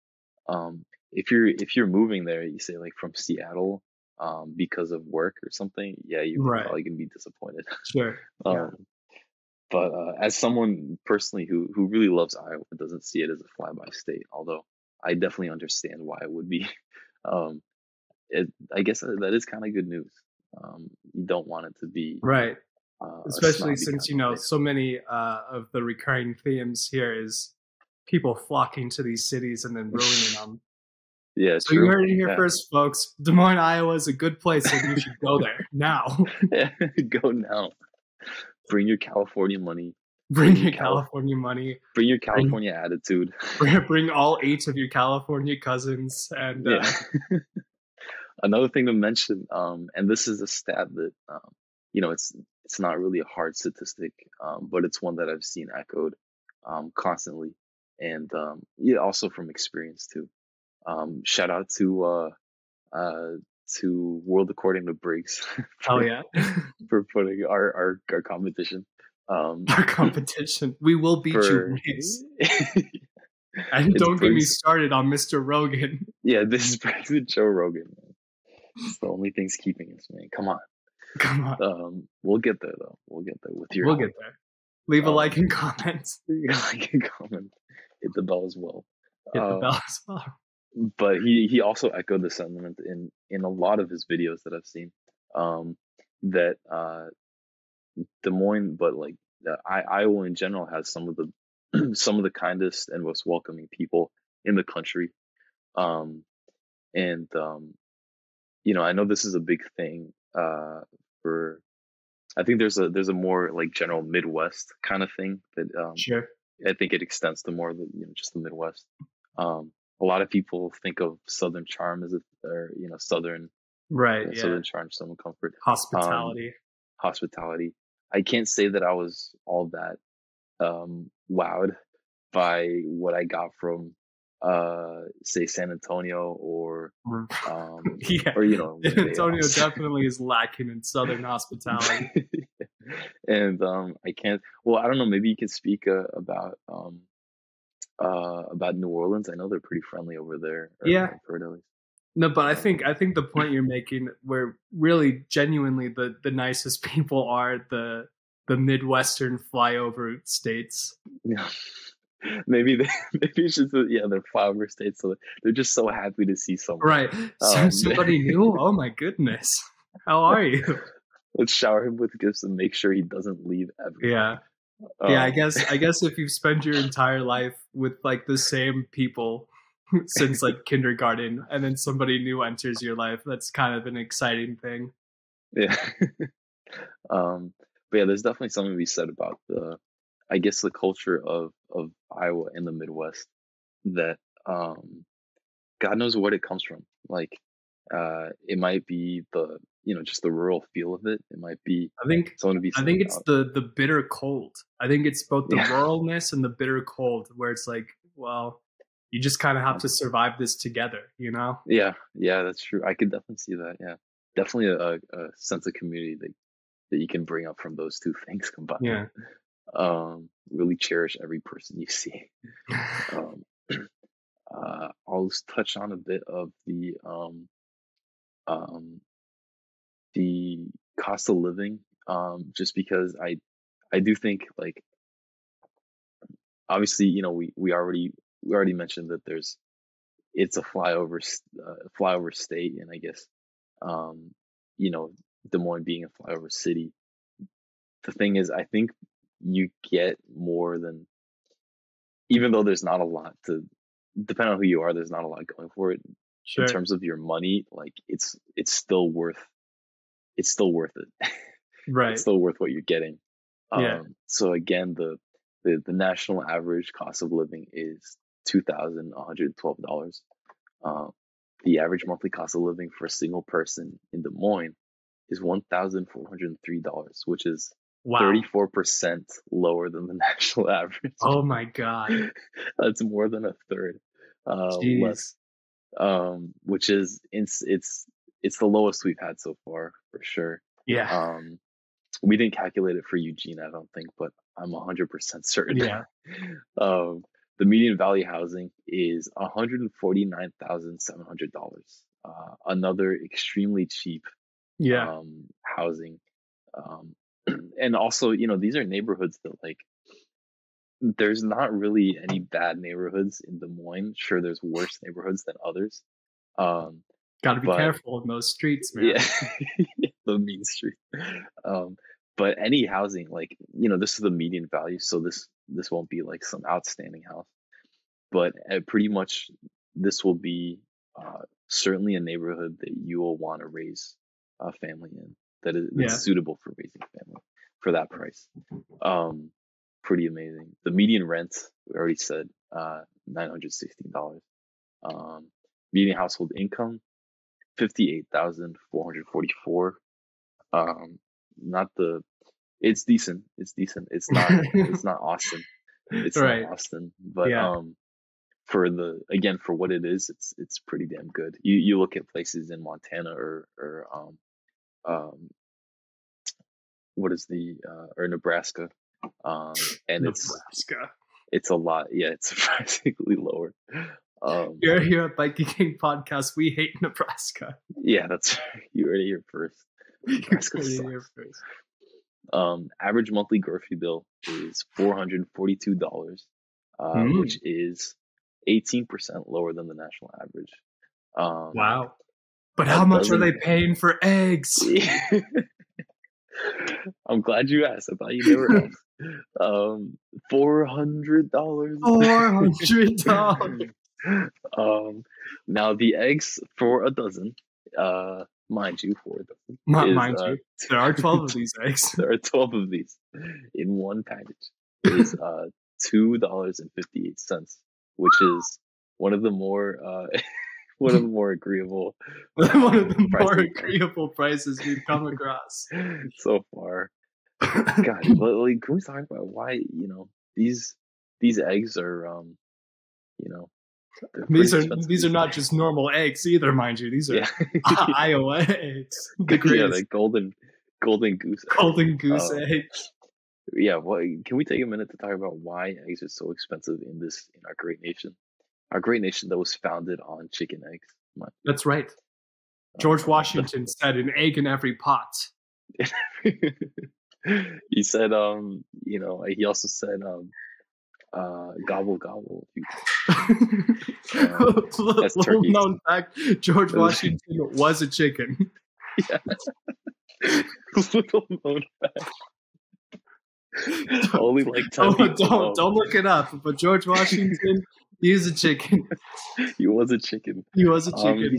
um if you're if you're moving there you say like from Seattle um because of work or something yeah you're Right. probably gonna be disappointed Sure. Yeah. um but uh, as someone personally who who really loves Iowa, doesn't see it as a flyby state. Although I definitely understand why it would be. Um, it, I guess that is kind of good news. Um, you don't want it to be right, uh, especially since you know place. so many uh, of the recurring themes here is people flocking to these cities and then ruining them. Yeah, So you heard it here Yeah. first, folks. Des Moines, Iowa is a good place, and you should go there now. Go now. Bring your California money. Bring Bring your Cal- California money. Bring your California attitude. Bring, bring all eight of your California cousins, and uh, Another thing to mention, um, and this is a stat that um, you know it's it's not really a hard statistic, um, but it's one that I've seen echoed um, constantly, and um, yeah, also from experience too. Um, shout out to uh, uh, to World According to Briggs hell for, yeah, for putting our our, our competition. Um, our competition. We will beat for you, Reese. And It's don't get me started on Mr. Rogan. yeah, this is Briggs and Joe Rogan. Man. It's the only thing's keeping us, man. Come on. Come on, Um, we'll get there though. We'll get there with your we'll help. get there. Leave a Um, like and comment. like and comment, hit the bell as well. Hit the Uh, bell as well. but he he also echoed the sentiment in in a lot of his videos that I've seen. Um, that uh, Des Moines, but like I, Iowa in general has some of the some of the kindest and most welcoming people in the country. Um, and um, you know, I know this is a big thing uh, for. I think there's a there's a more like general Midwest kind of thing that um, Sure. I think it extends to more than you know just the Midwest. Um, a lot of people think of Southern charm as if they're you know Southern Right. uh, Yeah. Southern charm, Southern comfort, Hospitality. hospitality. I can't say that I was all that um, wowed by what I got from uh, say San Antonio or um, yeah. or you know San Antonio definitely is lacking in Southern hospitality. and um, I can't. Well, I don't know. Maybe you can speak uh, about um, uh, about New Orleans. I know they're pretty friendly over there. Yeah. I've heard at least. No, but I think I think the point you're making, where really genuinely the the nicest people are the the Midwestern flyover states. Yeah. maybe they, maybe it's just yeah they're flyover states, so they're just so happy to see someone. Right. So Um, somebody new? Oh my goodness. How are you? Let's shower him with gifts and make sure he doesn't leave ever. Yeah. yeah, I Um, guess I guess if you've spent your entire life with like the same people since like kindergarten and then somebody new enters your life, that's kind of an exciting thing. Yeah. um, but yeah, there's definitely something to be said about the, I guess, the culture of of Iowa and the Midwest that, um, God knows what it comes from. Like, uh, it might be the, you know, just the rural feel of it. It might be I think something to be. I think it's about- the the bitter cold. I think it's both the Yeah. ruralness and the bitter cold where it's like, well, you just kind of have to survive this together, you know? Yeah, yeah, that's true. I could definitely see that. Yeah, definitely a, a sense of community that that you can bring up from those two things combined. Yeah. Um, really cherish every person you see. um, uh, I'll touch on a bit of the um, um, the cost of living, um, just because I I do think like obviously you know we we already we already mentioned that there's it's a flyover uh, flyover state, and I guess um, you know Des Moines being a flyover city. The thing is, I think you get more than even though there's not a lot to depend on who you are there's not a lot going for it Sure. in terms of your money like it's it's still worth it's still worth it Right. it's still worth what you're getting um Yeah. so again the the, the national average cost of living is two thousand one hundred twelve dollars uh, the average monthly cost of living for a single person in Des Moines is one thousand four hundred three dollars which is Wow. thirty four percent lower than the national average Oh my god. that's more than a third uh, less um which is it's it's it's the lowest we've had so far for sure Yeah. um we didn't calculate it for eugene i don't think but i'm 100% certain Yeah. um the median value housing is $149700 uh another extremely cheap Yeah. um housing um and also, you know, these are neighborhoods that like there's not really any bad neighborhoods in Des Moines. Sure, there's worse neighborhoods than others. Um, Got to be but- careful in those streets, man. yeah, the mean street. Um, but any housing, like you know, this is the median value, so this this won't be like some outstanding house, but uh, pretty much this will be uh, certainly a neighborhood that you will want to raise a family in that is that's Yeah. suitable for raising a family for that price. Um, pretty amazing. The median rent we already said uh, nine hundred sixteen dollars. Um, median household income fifty-eight thousand four hundred forty-four. Um, not the. It's decent. It's decent. It's not. it's not Austin. It's Right. not Austin, but Yeah. um, for the again for what it is, it's it's pretty damn good. You you look at places in Montana or or um um what is the uh or Nebraska, um and it's Nebraska. it's a lot. Yeah, it's surprisingly lower. Um, Here, here at Bikey Gang Podcast, we hate Nebraska. yeah, that's you heard it here first. Nebraska Heard it sucks. here first. Um, average monthly grocery bill is four hundred forty-two dollars, uh, Mm. which is eighteen percent lower than the national average. Um, Wow. But that how much are they paying for eggs? I'm glad you asked. I thought you never asked. Um, four hundred dollars. Four hundred dollars. um, now the eggs for a dozen, uh, mind you, for a dozen. Not is, mind uh, you. There are twelve of these eggs. there are 12 of these in one package is uh two dollars and 58 cents which is one of the more uh one of the more agreeable One of the more agreeable prices we've come across. so far god but like can we talk about why you know these these eggs are um you know These are these are not just normal eggs either, mind you. These are yeah Iowa eggs. The yeah the golden golden goose egg. golden goose Oh. egg. yeah well can we take a minute to talk about why eggs are so expensive in this in our great nation our great nation that was founded on chicken eggs That's right. uh, George Washington said an egg in every pot. he said um you know he also said um uh gobble gobble Little that's known fact: George Washington was a chicken. Yeah. little known fact only like 10 Don't, Oh, don't, don't look it up. But George Washington, he's a chicken. he was a chicken He was a um, chicken. he, he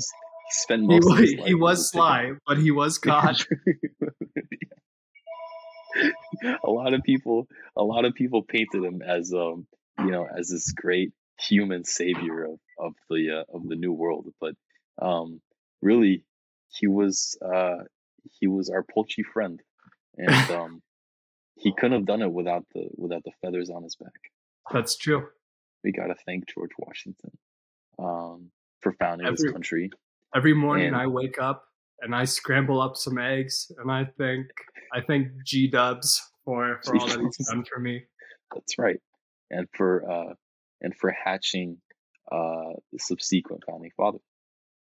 spent he most of was, his he was sly, but he was caught. a lot of people a lot of people painted him as um you know as this great human savior of of the uh, of the new world but um really he was uh he was our poultry friend and um he couldn't have done it without the without the feathers on his back That's true. We got to thank george washington um for founding this country Every morning And- I wake up and I scramble up some eggs, and I think I thank G Dubs for for all that he's done for me. That's right. And for uh and for hatching uh the subsequent founding fathers.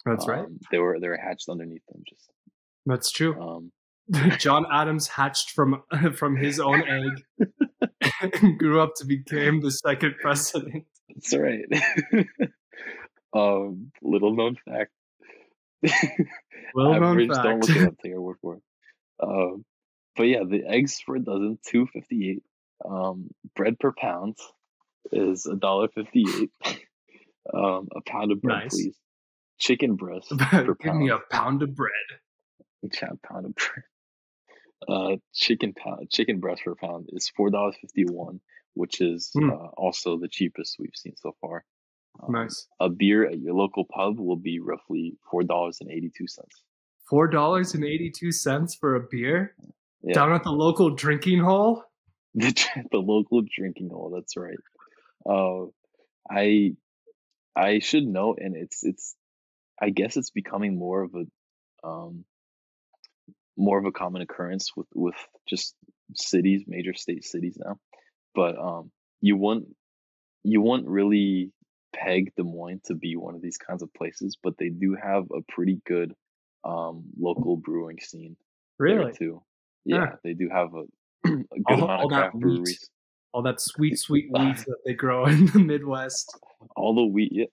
That's right. Um, they were they were hatched underneath them just That's true. um John Adams hatched from from his own egg and grew up to become the second president. that's right. um little known fact. Well known Average, don't fact. look it up, take our word for it. Um but yeah, the eggs for a dozen, two fifty eight. Um bread per pound is a dollar fifty eight. um a pound of bread, Nice. please. Chicken breast per pound. Give me a pound. of bread. Each half pound of bread. Uh, chicken pound, chicken breast per pound is four dollars fifty one, which is Hmm. uh, also the cheapest we've seen so far. Um, Nice. A beer at your local pub will be roughly four dollars and eighty two cents. Four dollars and eighty two cents for a beer Yeah. down at the local drinking hall. The, the local drinking hall. That's right. Uh, I I should note, and it's it's I guess it's becoming more of a um more of a common occurrence with with just cities, major state cities now. But um, you wouldn't you wouldn't really peg Des Moines to be one of these kinds of places, but they do have a pretty good um local brewing scene Really? too. yeah, Yeah. they do have a, a good All- amount all of craft wheat. breweries. All that sweet, sweet wheat that they grow in the Midwest. All the wheat, yeah.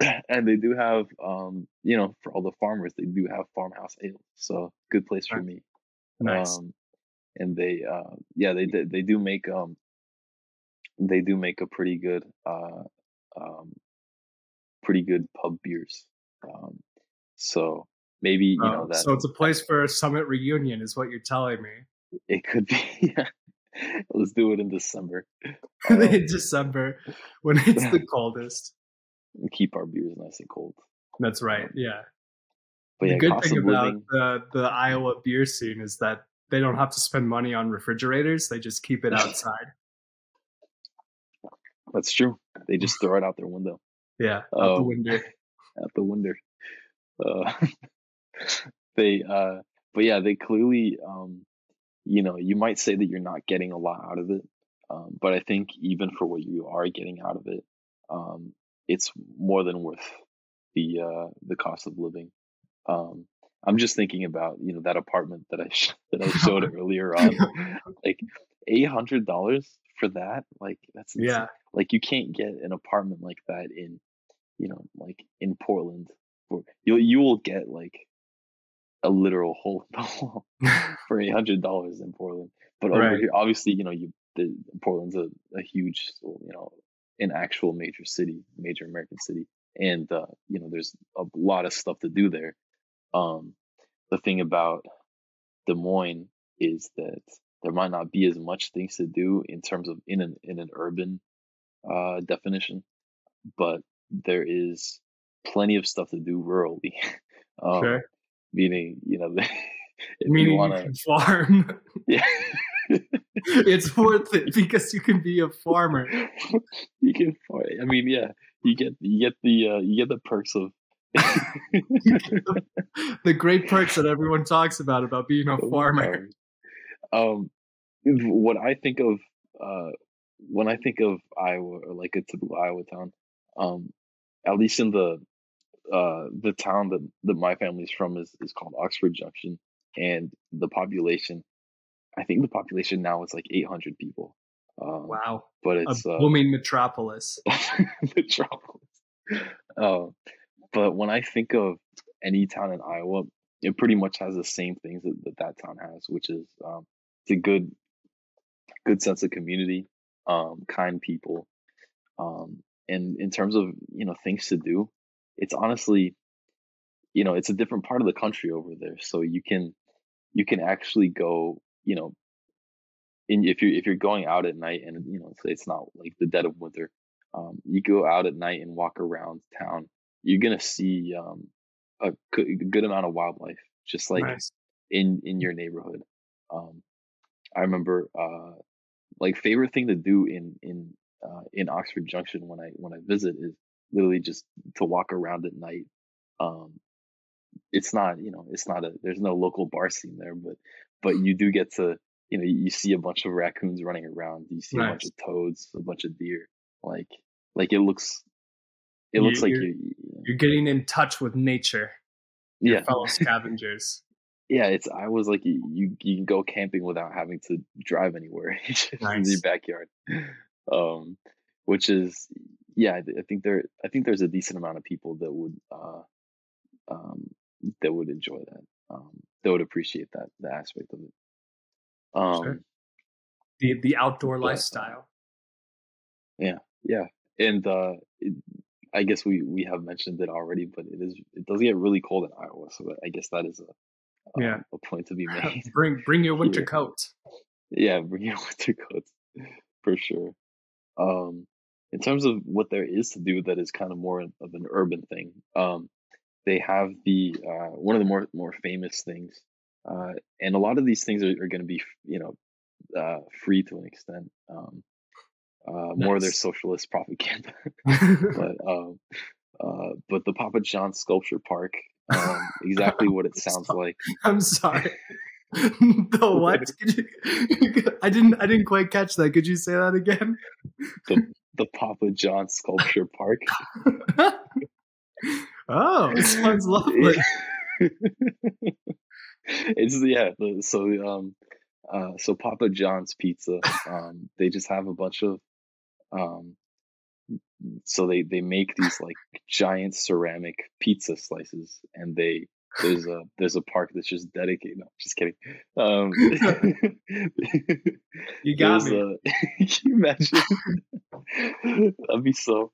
and they do have, um, you know, for all the farmers, they do have farmhouse ale. So good place for me. Nice. Um, and they, uh, yeah, they they do make um, they do make a pretty good, uh, um, pretty good pub beers. Um, so maybe you know Oh, that so it's a place for a summit reunion, is what you're telling me. it could be. Yeah. Let's do it in December. Um, in December when it's the coldest. Keep our beers nice and cold. That's right. Yeah. But the yeah, good thing about living. the the Iowa beer scene is that they don't have to spend money on refrigerators. They just keep it outside. That's true. They just throw it out their window, Yeah, out the Oh. window. out the window. Uh, they, uh, but yeah, they clearly, um, you know, you might say that you're not getting a lot out of it, um, but I think even for what you are getting out of it, um, it's more than worth the uh, the cost of living. Um, I'm just thinking about you know that apartment that I sh- that I showed earlier on, like eight hundred dollars for that. Like that's insane. Yeah, like you can't get an apartment like that in you know like in portland for you you will get like a literal hole in the wall for eight hundred dollars in portland but over here obviously you know you the portland's a, a huge you know an actual major city major american city and uh you know there's a lot of stuff to do there um the thing about des moines is that there might not be as much things to do in terms of in an in an urban uh, definition, but there is plenty of stuff to do rurally. um, sure. Meaning, you know, if Meaning you want to, farm. yeah, it's worth it because you can be a farmer. you can. I mean, yeah, you get you get the uh, you get the perks of. the great perks that everyone talks about about being a farmer. Um, what I think of uh, when I think of Iowa or like a typical Iowa town, um, at least in the uh, the town that, that my family's from is, is called Oxford Junction, and the population, I think the population now is like 800 people. Um, Wow, But a it's uh, booming metropolis. metropolis. Uh, but when I think of any town in Iowa, it pretty much has the same things that that, that town has, which is um, it's a good, good sense of community, um, kind people, um, and in terms of you know things to do, it's honestly, you know, it's a different part of the country over there, so you can you can actually go, you know, in if you if you're going out at night and you know say it's not like the dead of winter um, you go out at night and walk around town you're gonna see um, a good, good amount of wildlife just like nice. in in your neighborhood um, i remember uh, like favorite thing to do in in uh, in oxford junction when i when i visit is literally just to walk around at night um, it's not you know it's not a there's no local bar scene there but but you do get to you know you see a bunch of raccoons running around. You see a bunch of toads a bunch of deer. Like like it looks it looks You- like you're- you, you You're getting in touch with nature, your yeah. fellow scavengers. yeah it's i was like you, you can go camping without having to drive anywhere. In your backyard. Um which is yeah I, I think there i think there's a decent amount of people that would uh um that would enjoy that. Um that would appreciate that the aspect of it um Sure. The the outdoor But, lifestyle. yeah yeah, and uh it, i guess we we have mentioned it already but it is it does get really cold in iowa so i guess that is a um, Yeah. a point to be made bring bring your winter here. coat. Yeah, bring your winter coats for sure. Um, in terms of what there is to do, that is kind of more of an urban thing. Um, they have the uh, one of the more more famous things, uh, and a lot of these things are, are going to be you know uh, free to an extent. Um, uh, More of their socialist propaganda, but um, uh, but the Pappajohn Sculpture Park, um, exactly what it sounds like. I'm sorry. the what? Could you, I didn't I didn't quite catch that. Could you say that again? The Pappajohn Sculpture Park. Oh, this sounds lovely. it's yeah the, so um uh, so Papa John's Pizza, um, they just have a bunch of, um, so they they make these like giant ceramic pizza slices, and they there's a there's a park that's just dedicated. No, just kidding. Um, You got me. a- can you imagine? That'd be so.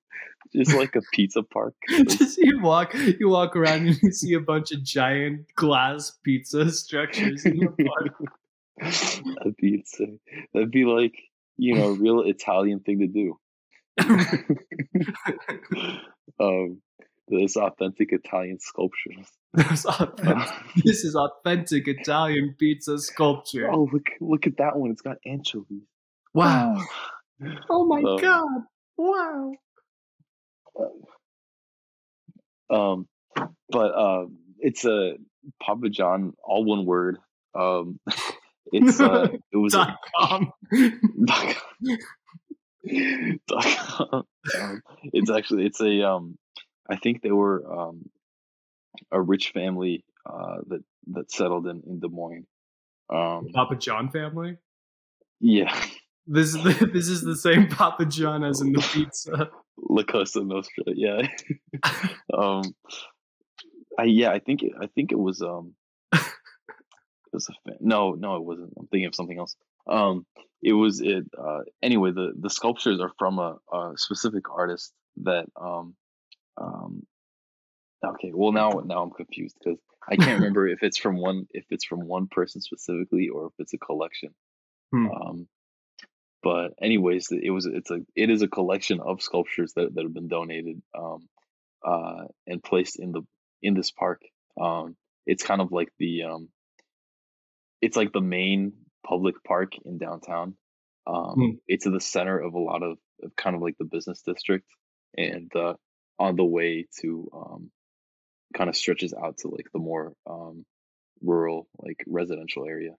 Just like a pizza park. Just you walk, you walk around and you see a bunch of giant glass pizza structures in the park. That'd be insane. That'd be like, you know, a real Italian thing to do. um, this authentic Italian sculptures. This is authentic Italian pizza sculpture. oh, look! Look at that one. It's got anchovies. Wow! Oh my Um, god! Wow! Um, but um, it's a Pappajohn, all one word. Um, it's uh, it was Dot com. dot com. um, it's actually it's a um I think they were um a rich family uh that that settled in in Des Moines. Um Pappajohn family. yeah, This is the, this is the same Papa John as in the pizza. La Cosa Nostra, yeah. um I yeah, I think it, I think it was um it was a fa- no, no it wasn't. I'm thinking of something else. Um it was it uh anyway the the sculptures are from a, a specific artist that um um okay well now now i'm confused because i can't remember if it's from one if it's from one person specifically or if it's a collection Hmm. um but anyways it was it's a it is a collection of sculptures that, that have been donated um uh and placed in the in this park um it's kind of like the um it's like the main public park in downtown um Hmm. it's in the center of a lot of, of kind of like the business district and uh on the way to um kind of stretches out to like the more um rural like residential area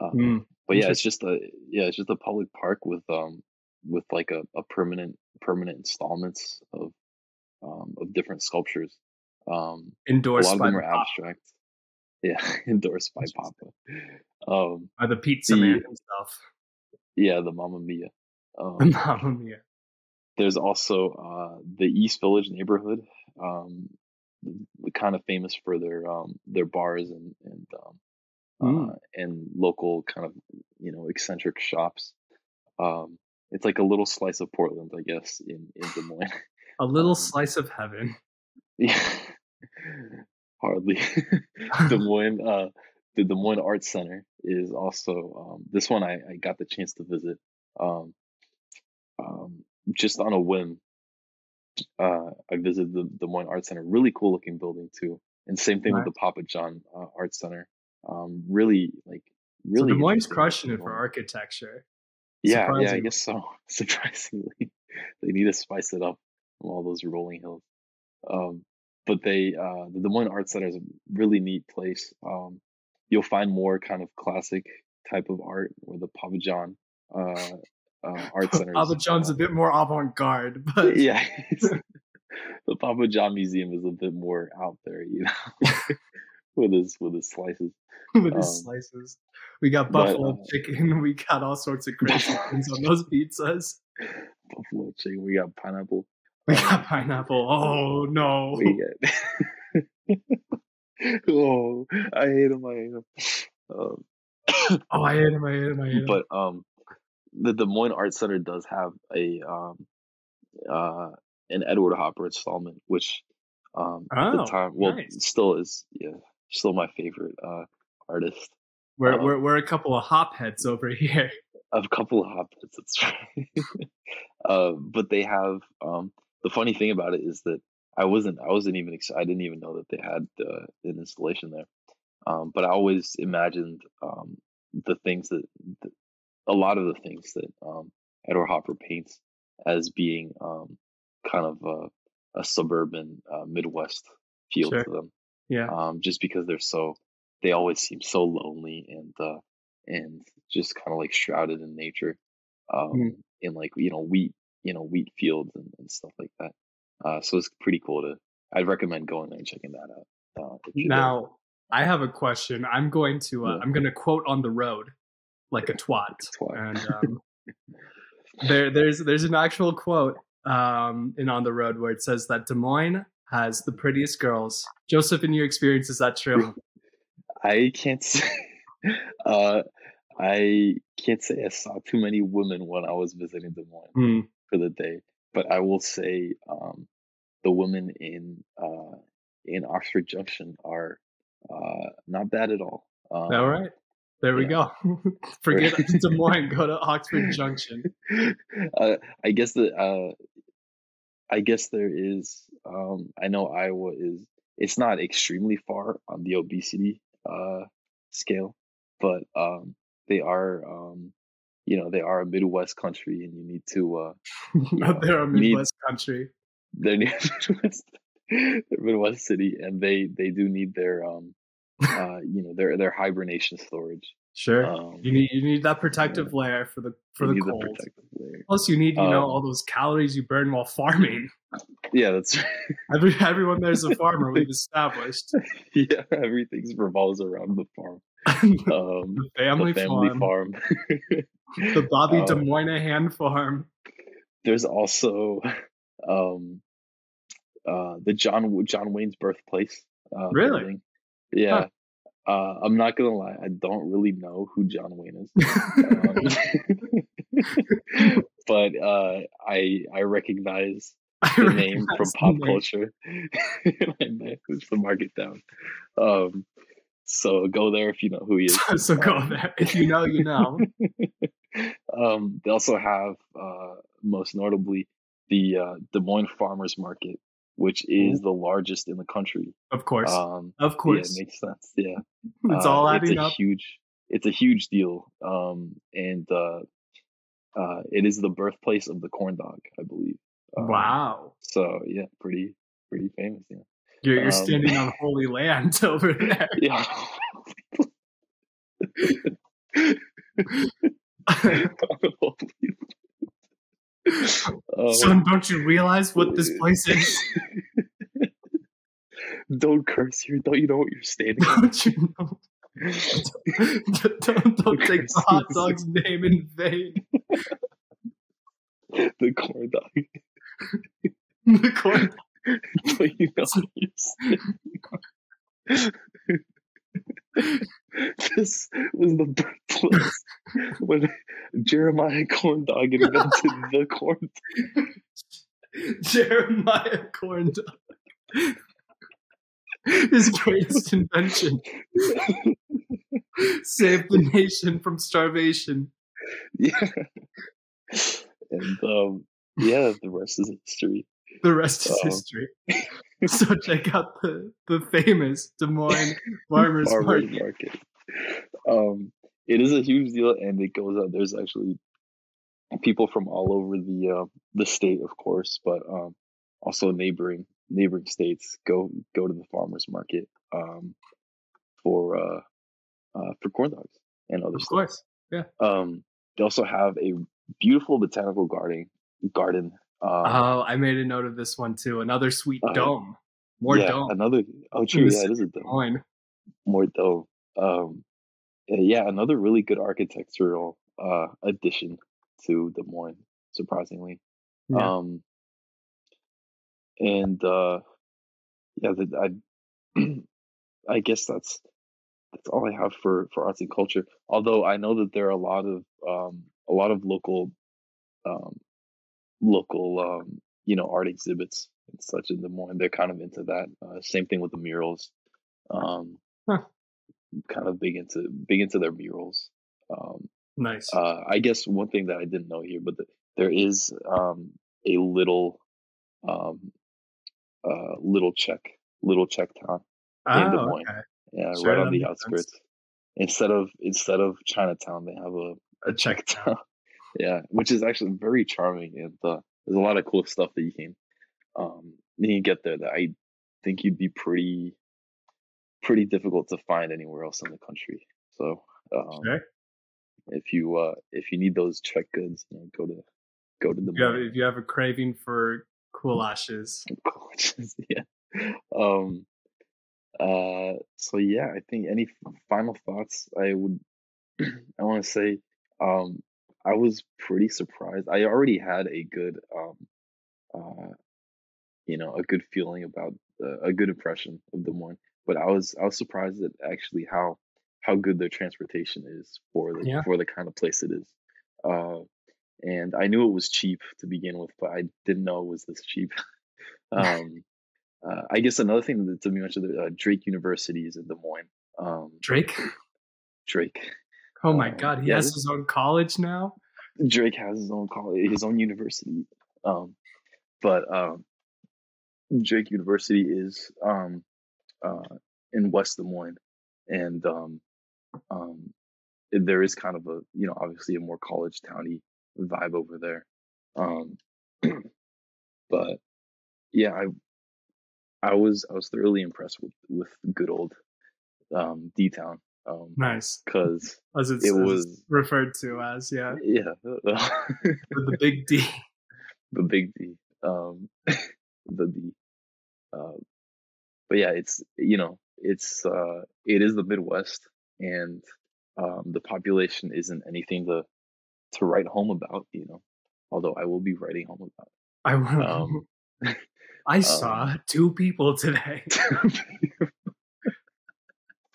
um, Hmm. but yeah it's just a yeah it's just a public park with um with like a, a permanent permanent installments of um of different sculptures um Endorsed by them the, abstract yeah endorsed by papa um by the pizza The- man himself. yeah the mamma mia um Mamma mia! There's also uh the east village neighborhood um kind of famous for their um their bars and and um Mm. uh, and local kind of you know eccentric shops. Um it's like a little slice of portland i guess in in des moines. A little um, slice of heaven. yeah. Hardly. Des moines uh the des moines arts center is also um this one i i got the chance to visit. Um um just on a whim uh i visited the des moines Art center really cool looking building too and same thing with the Pappajohn uh, art center um really like so really Des Moines crushing it for architecture. Yeah, yeah, I guess so. Surprisingly, they need to spice it up from all those rolling hills. Um, but they, uh, the Des Moines Art Center is a really neat place. Um, you'll find more kind of classic type of art, where the Papa John uh, uh, Art Center. Papa John's a bit more avant-garde, but yeah, the Papa John Museum is a bit more out there, you know, with his with his slices. with his Um, slices. We got but, buffalo uh, chicken. We got all sorts of crazy things on those pizzas. Buffalo chicken. We got pineapple. We Um, got pineapple. Oh no! We got. oh, I hate him. I hate him. Um, Oh, I ate him. I ate him. I ate him. but um, the Des Moines Art Center does have a um, uh, an Edward Hopper installment, which um, at Oh, the time, well, nice. still is yeah, still my favorite uh artist. we're, uh, we're we're a couple of hopheads over here. A couple of hopheads, that's right. uh, but they have um, the funny thing about it is that I wasn't I wasn't even I didn't even know that they had uh, an installation there. Um, but I always imagined um, the things that, that a lot of the things that um, Edward Hopper paints as being um, kind of a, a suburban uh, Midwest feel Sure. to them. Yeah. Um, just because they're so they always seem so lonely and uh, and just kind of like shrouded in nature, um, Mm. in like you know wheat you know wheat fields and, and stuff like that. Uh, so it's pretty cool to. I'd recommend going there and checking that out. Uh, you're there. Now I have a question. I'm going to uh, Yeah. I'm going to quote on the road. Like a twat. Twat. And um, there, there's there's an actual quote um, in On the Road where it says that Des Moines has the prettiest girls. Joseph, in your experience, is that true? I can't say. Uh, I can't say I saw too many women when I was visiting Des Moines Hmm. for the day, but I will say um, the women in uh, in Oxford Junction are uh, not bad at all. Um, All right. There we yeah. go. Forget Des Moines. Go to Oxford Junction. uh, I guess the uh, I guess there is. Um, I know Iowa is. It's not extremely far on the obesity uh, scale, but um, they are. Um, you know, they are a Midwest country, and you need to. Uh, Not there, a you need- Midwest country. they're near Midwest, Midwest city, and they they do need their um, uh, you know, their their hibernation storage. Sure. Um, you need you need that protective layer for the for you the cold. layer. Plus, you need you know Um, all those calories you burn while farming. Yeah, that's Every everyone there's a farmer. We've established yeah. Everything revolves around the farm. the Um, family, the family farm, farm. the Bobby Uh, Des Moynihan farm. There's also um, uh, the John John Wayne's birthplace. Uh, Really? building. Yeah. Uh, I'm not gonna lie. I don't really know who John Wayne is. Um, but uh, I I recognize I the name from pop name. culture. I push the market down. Um, so go there if you know who he is. so go Um, there. If you know, you know. um, they also have, uh, most notably, the uh, Des Moines Farmers Market, which is the largest in the country. Of course. Um, of yeah, course. it makes sense. Yeah, it's Uh, all it's a up. huge. It's a huge deal, um, and uh, uh, it is the birthplace of the corn dog, I believe. Um, wow. So yeah, pretty pretty famous. Yeah. You're, you're um, standing on holy land over there. Yeah. Um, Son, don't you realize what this place is? don't curse here. Don't you know what you're standing on? Don't you know? don't, don't take the hot dog's name in vain. the corn dog. The corn Don't you know what you're standing? this was the birthplace when Jeremiah Corn Dog invented the corn. Jeremiah Corn Dog. His greatest invention saved the nation from starvation. Yeah. And um, yeah, the rest is history. The rest is Uh-oh. history. So check out the, the famous Des Moines Farmers Farmers Market. market. Um, it is a huge deal, and it goes out. There's actually people from all over the uh, the state, of course, but um, also neighboring neighboring states go go to the farmers market um, for uh, uh, for corn dogs and other Of stuff. course. Yeah um, they also have a beautiful botanical garden. Garden. Um, Oh, I made a note of this one too. Another sweet Uh, dome. More yeah, dome. Another. Oh, true. Yeah, it is a dome. Moines. more dome. Um, uh, yeah, another really good architectural uh, addition to Des Moines, surprisingly. Yeah. Um, and uh, yeah, the, I I guess that's that's all I have for for arts and culture. Although I know that there are a lot of um, a lot of local um, local um, you know art exhibits and such in Des Moines. They're kind of into that. Uh, same thing with the murals. Um, Huh. Kind of big into big into their murals. Um, Nice. uh, I guess one thing that I didn't know here, but the, there is um, a little, um, uh, little Czech, little Czech town, in Des oh, Moines. okay. yeah, Sure, right on the sense. outskirts. Instead of instead of Chinatown, they have a, A Czech town. Yeah, which is actually very charming, and uh, there's a lot of cool stuff that you can, um, you get there that I think you'd be pretty, pretty difficult to find anywhere else in the country. So, um, Sure. if you uh if you need those Czech goods, you know, go to go to the If you, have, if you have a craving for goulashes, yeah. Um. Uh. So yeah, I think any final thoughts I would I want to say um, I was pretty surprised. I already had a good, um, uh, you know, a good feeling about uh, a good impression of Des Moines, but I was I was surprised at actually how how good their transportation is for the Yeah. for the kind of place it is. Uh, and I knew it was cheap to begin with, but I didn't know it was this cheap. um, uh, I guess another thing that to me mentioned uh, Drake University is in Des Moines. Um, Drake. Drake. Oh my Um, god, he yeah, has his own college now. Drake has his own college, his own university. Um, but um, Drake University is um, uh, in West Des Moines, and um, um, there is kind of a you know obviously a more college towny vibe over there. Um, but yeah, I I was I was thoroughly impressed with with good old um, D Town um, Nice, because as it's, it it's was- referred to as. Yeah, yeah with the big D. the big D, um, the D. Uh, but yeah, it's you know it's uh, it is the Midwest, and um, the population isn't anything to to write home about. You know, although I will be writing home about. I will. Um, I saw two people today.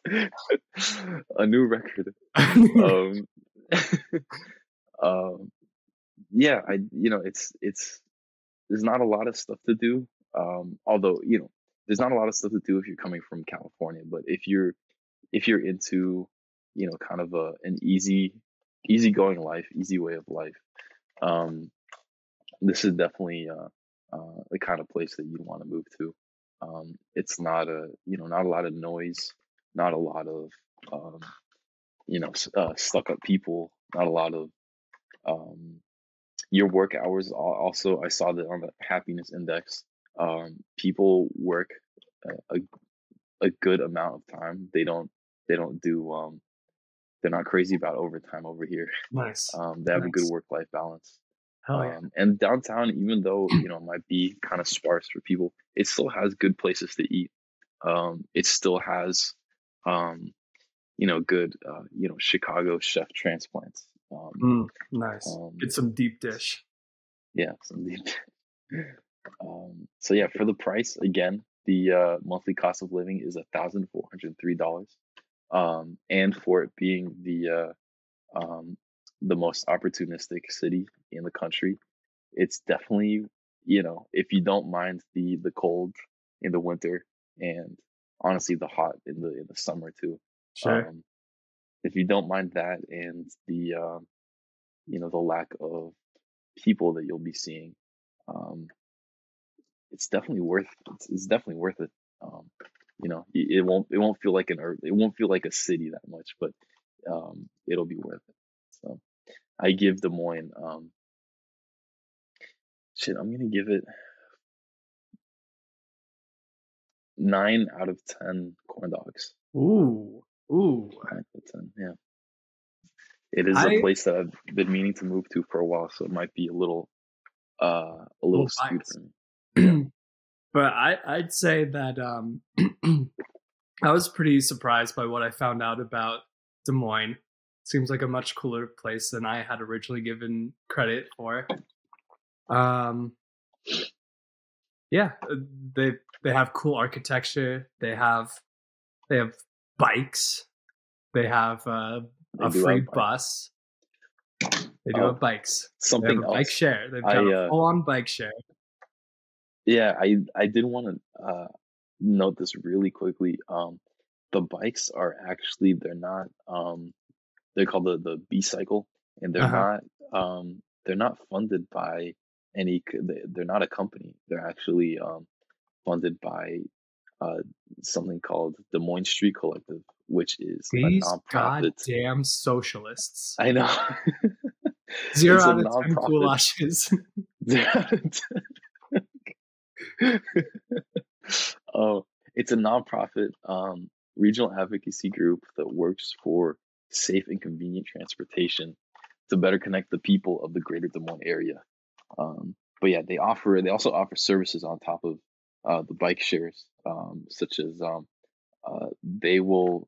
a new record. Um, um, yeah, I you know it's it's there's not a lot of stuff to do. Um, although you know there's not a lot of stuff to do if you're coming from California, but if you're if you're into you know kind of a an easy easy going life, easy way of life, um, this is definitely uh, uh, the kind of place that you'd want to move to. Um, it's not a you know not a lot of noise, not a lot of um, you know uh, stuck up people, not a lot of um, your work hours. Also, I saw that on the happiness index, um, people work a, a good amount of time. They don't they don't do um, they're not crazy about overtime over here. nice. Um, they have a good work life balance. Hell yeah. Um, and downtown, even though you know it might be kind of sparse for people, it still has good places to eat. Um, it still has, um, you know, good, uh, you know, Chicago chef transplants. Um, Mm, nice. um, Get some deep dish. yeah, some deep. um, so yeah, for the price, again, the uh, monthly cost of living is a thousand four hundred three dollars, um, and for it being the uh, um, the most opportunistic city in the country, it's definitely you know if you don't mind the the cold in the winter and honestly the hot in the in the summer too. Sure. Um, if you don't mind that and the um, you know the lack of people that you'll be seeing, um, it's definitely worth it's, it's definitely worth it. Um, you know, it, it won't it won't feel like an it won't feel like a city that much, but um, it'll be worth it. So I give Des Moines um, shit. I'm gonna give it nine out of ten corn dogs. Ooh. Ooh. Nine out of ten. Yeah. It is a I- place that I've been meaning to move to for a while, so it might be a little, uh, a little Little skewed biased. for me. but I, I'd say that um, I was pretty surprised by what I found out about Des Moines. Seems like a much cooler place than I had originally given credit for. Um, yeah, uh, they they have cool architecture. They have they have bikes. They have uh, They a free bus. They do Oh, have bikes. Something a else. bike share. They've I, got a uh, full on bike share. Yeah, I I did want to uh, note this really quickly. Um, the bikes are actually they're not um, they're called the the B cycle, and they're Uh-huh. not um, they're not funded by any. they- They're not a company. They're actually um, funded by uh, something called Des Moines Street Collective, which is These a nonprofit. goddamn socialists. I know. Zero out of ten goulashes. oh, it's a nonprofit um, regional advocacy group that works for safe and convenient transportation to better connect the people of the greater Des Moines area. Um, but yeah, they offer they also offer services on top of uh, the bike shares, um, such as um, uh, they will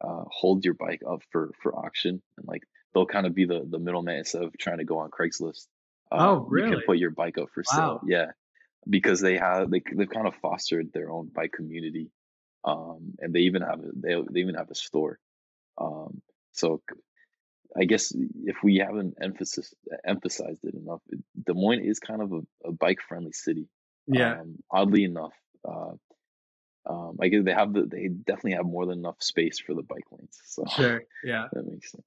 uh, hold your bike up for for auction and like they'll kind of be the the middleman instead of trying to go on Craigslist. oh, really? You can put your bike up for Wow. sale. Yeah, because they have they they've kind of fostered their own bike community, um, and they even have a, they they even have a store. Um, so I guess if we haven't emphasis emphasized it enough, Des Moines is kind of a, a bike friendly city. yeah. Um, oddly enough, uh, um, I guess they have the they definitely have more than enough space for the bike lanes. So Sure. Yeah. that makes sense.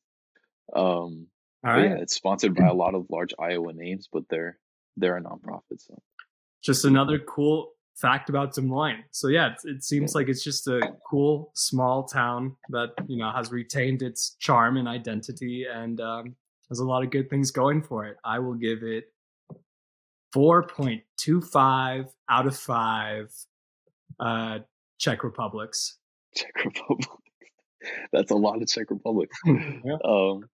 Um, All right. yeah, it's sponsored by a lot of large Iowa names, but they're they're a nonprofit. So Just another cool fact about Des Moines. So yeah, it, it seems like it's just a cool small town that you know has retained its charm and identity and um, has a lot of good things going for it. I will give it four point two five out of five. Uh, Czech Republics. Czech Republic, that's a lot of Czech Republic. yeah. Um,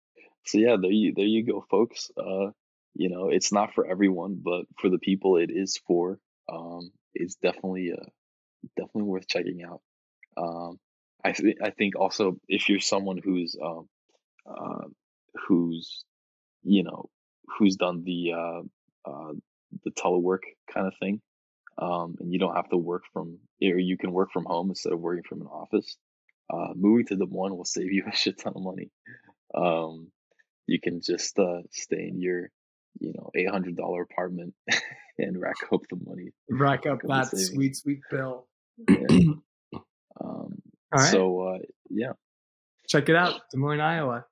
so yeah, there you there you go, folks. Uh, you know, it's not for everyone, but for the people it is for, um, it's definitely uh definitely worth checking out. Um, I th- I think also if you're someone who's um uh, who's you know who's done the uh, uh the telework kind of thing, um, and you don't have to work from or you can work from home instead of working from an office. Uh, moving to Des Moines will save you a shit ton of money. Um, you can just uh, stay in your, you know, eight hundred dollar apartment and rack up the money. Rack up that sweet, sweet bill. Um, All right. So uh, yeah, Check it out, Des Moines, Iowa.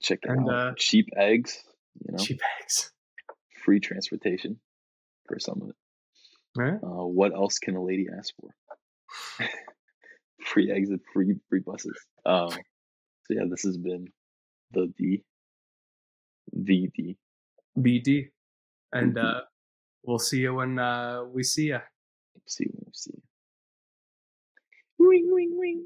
check it And, out. uh, Cheap eggs, you know, Cheap eggs. free transportation for some of it. Right. Uh, what else can a lady ask for? free eggs and free free buses. Um, so yeah, this has been the D, the D. BD. And BD. uh, we'll see you when uh, we see you. See you when we see you. Ring, ring, ring.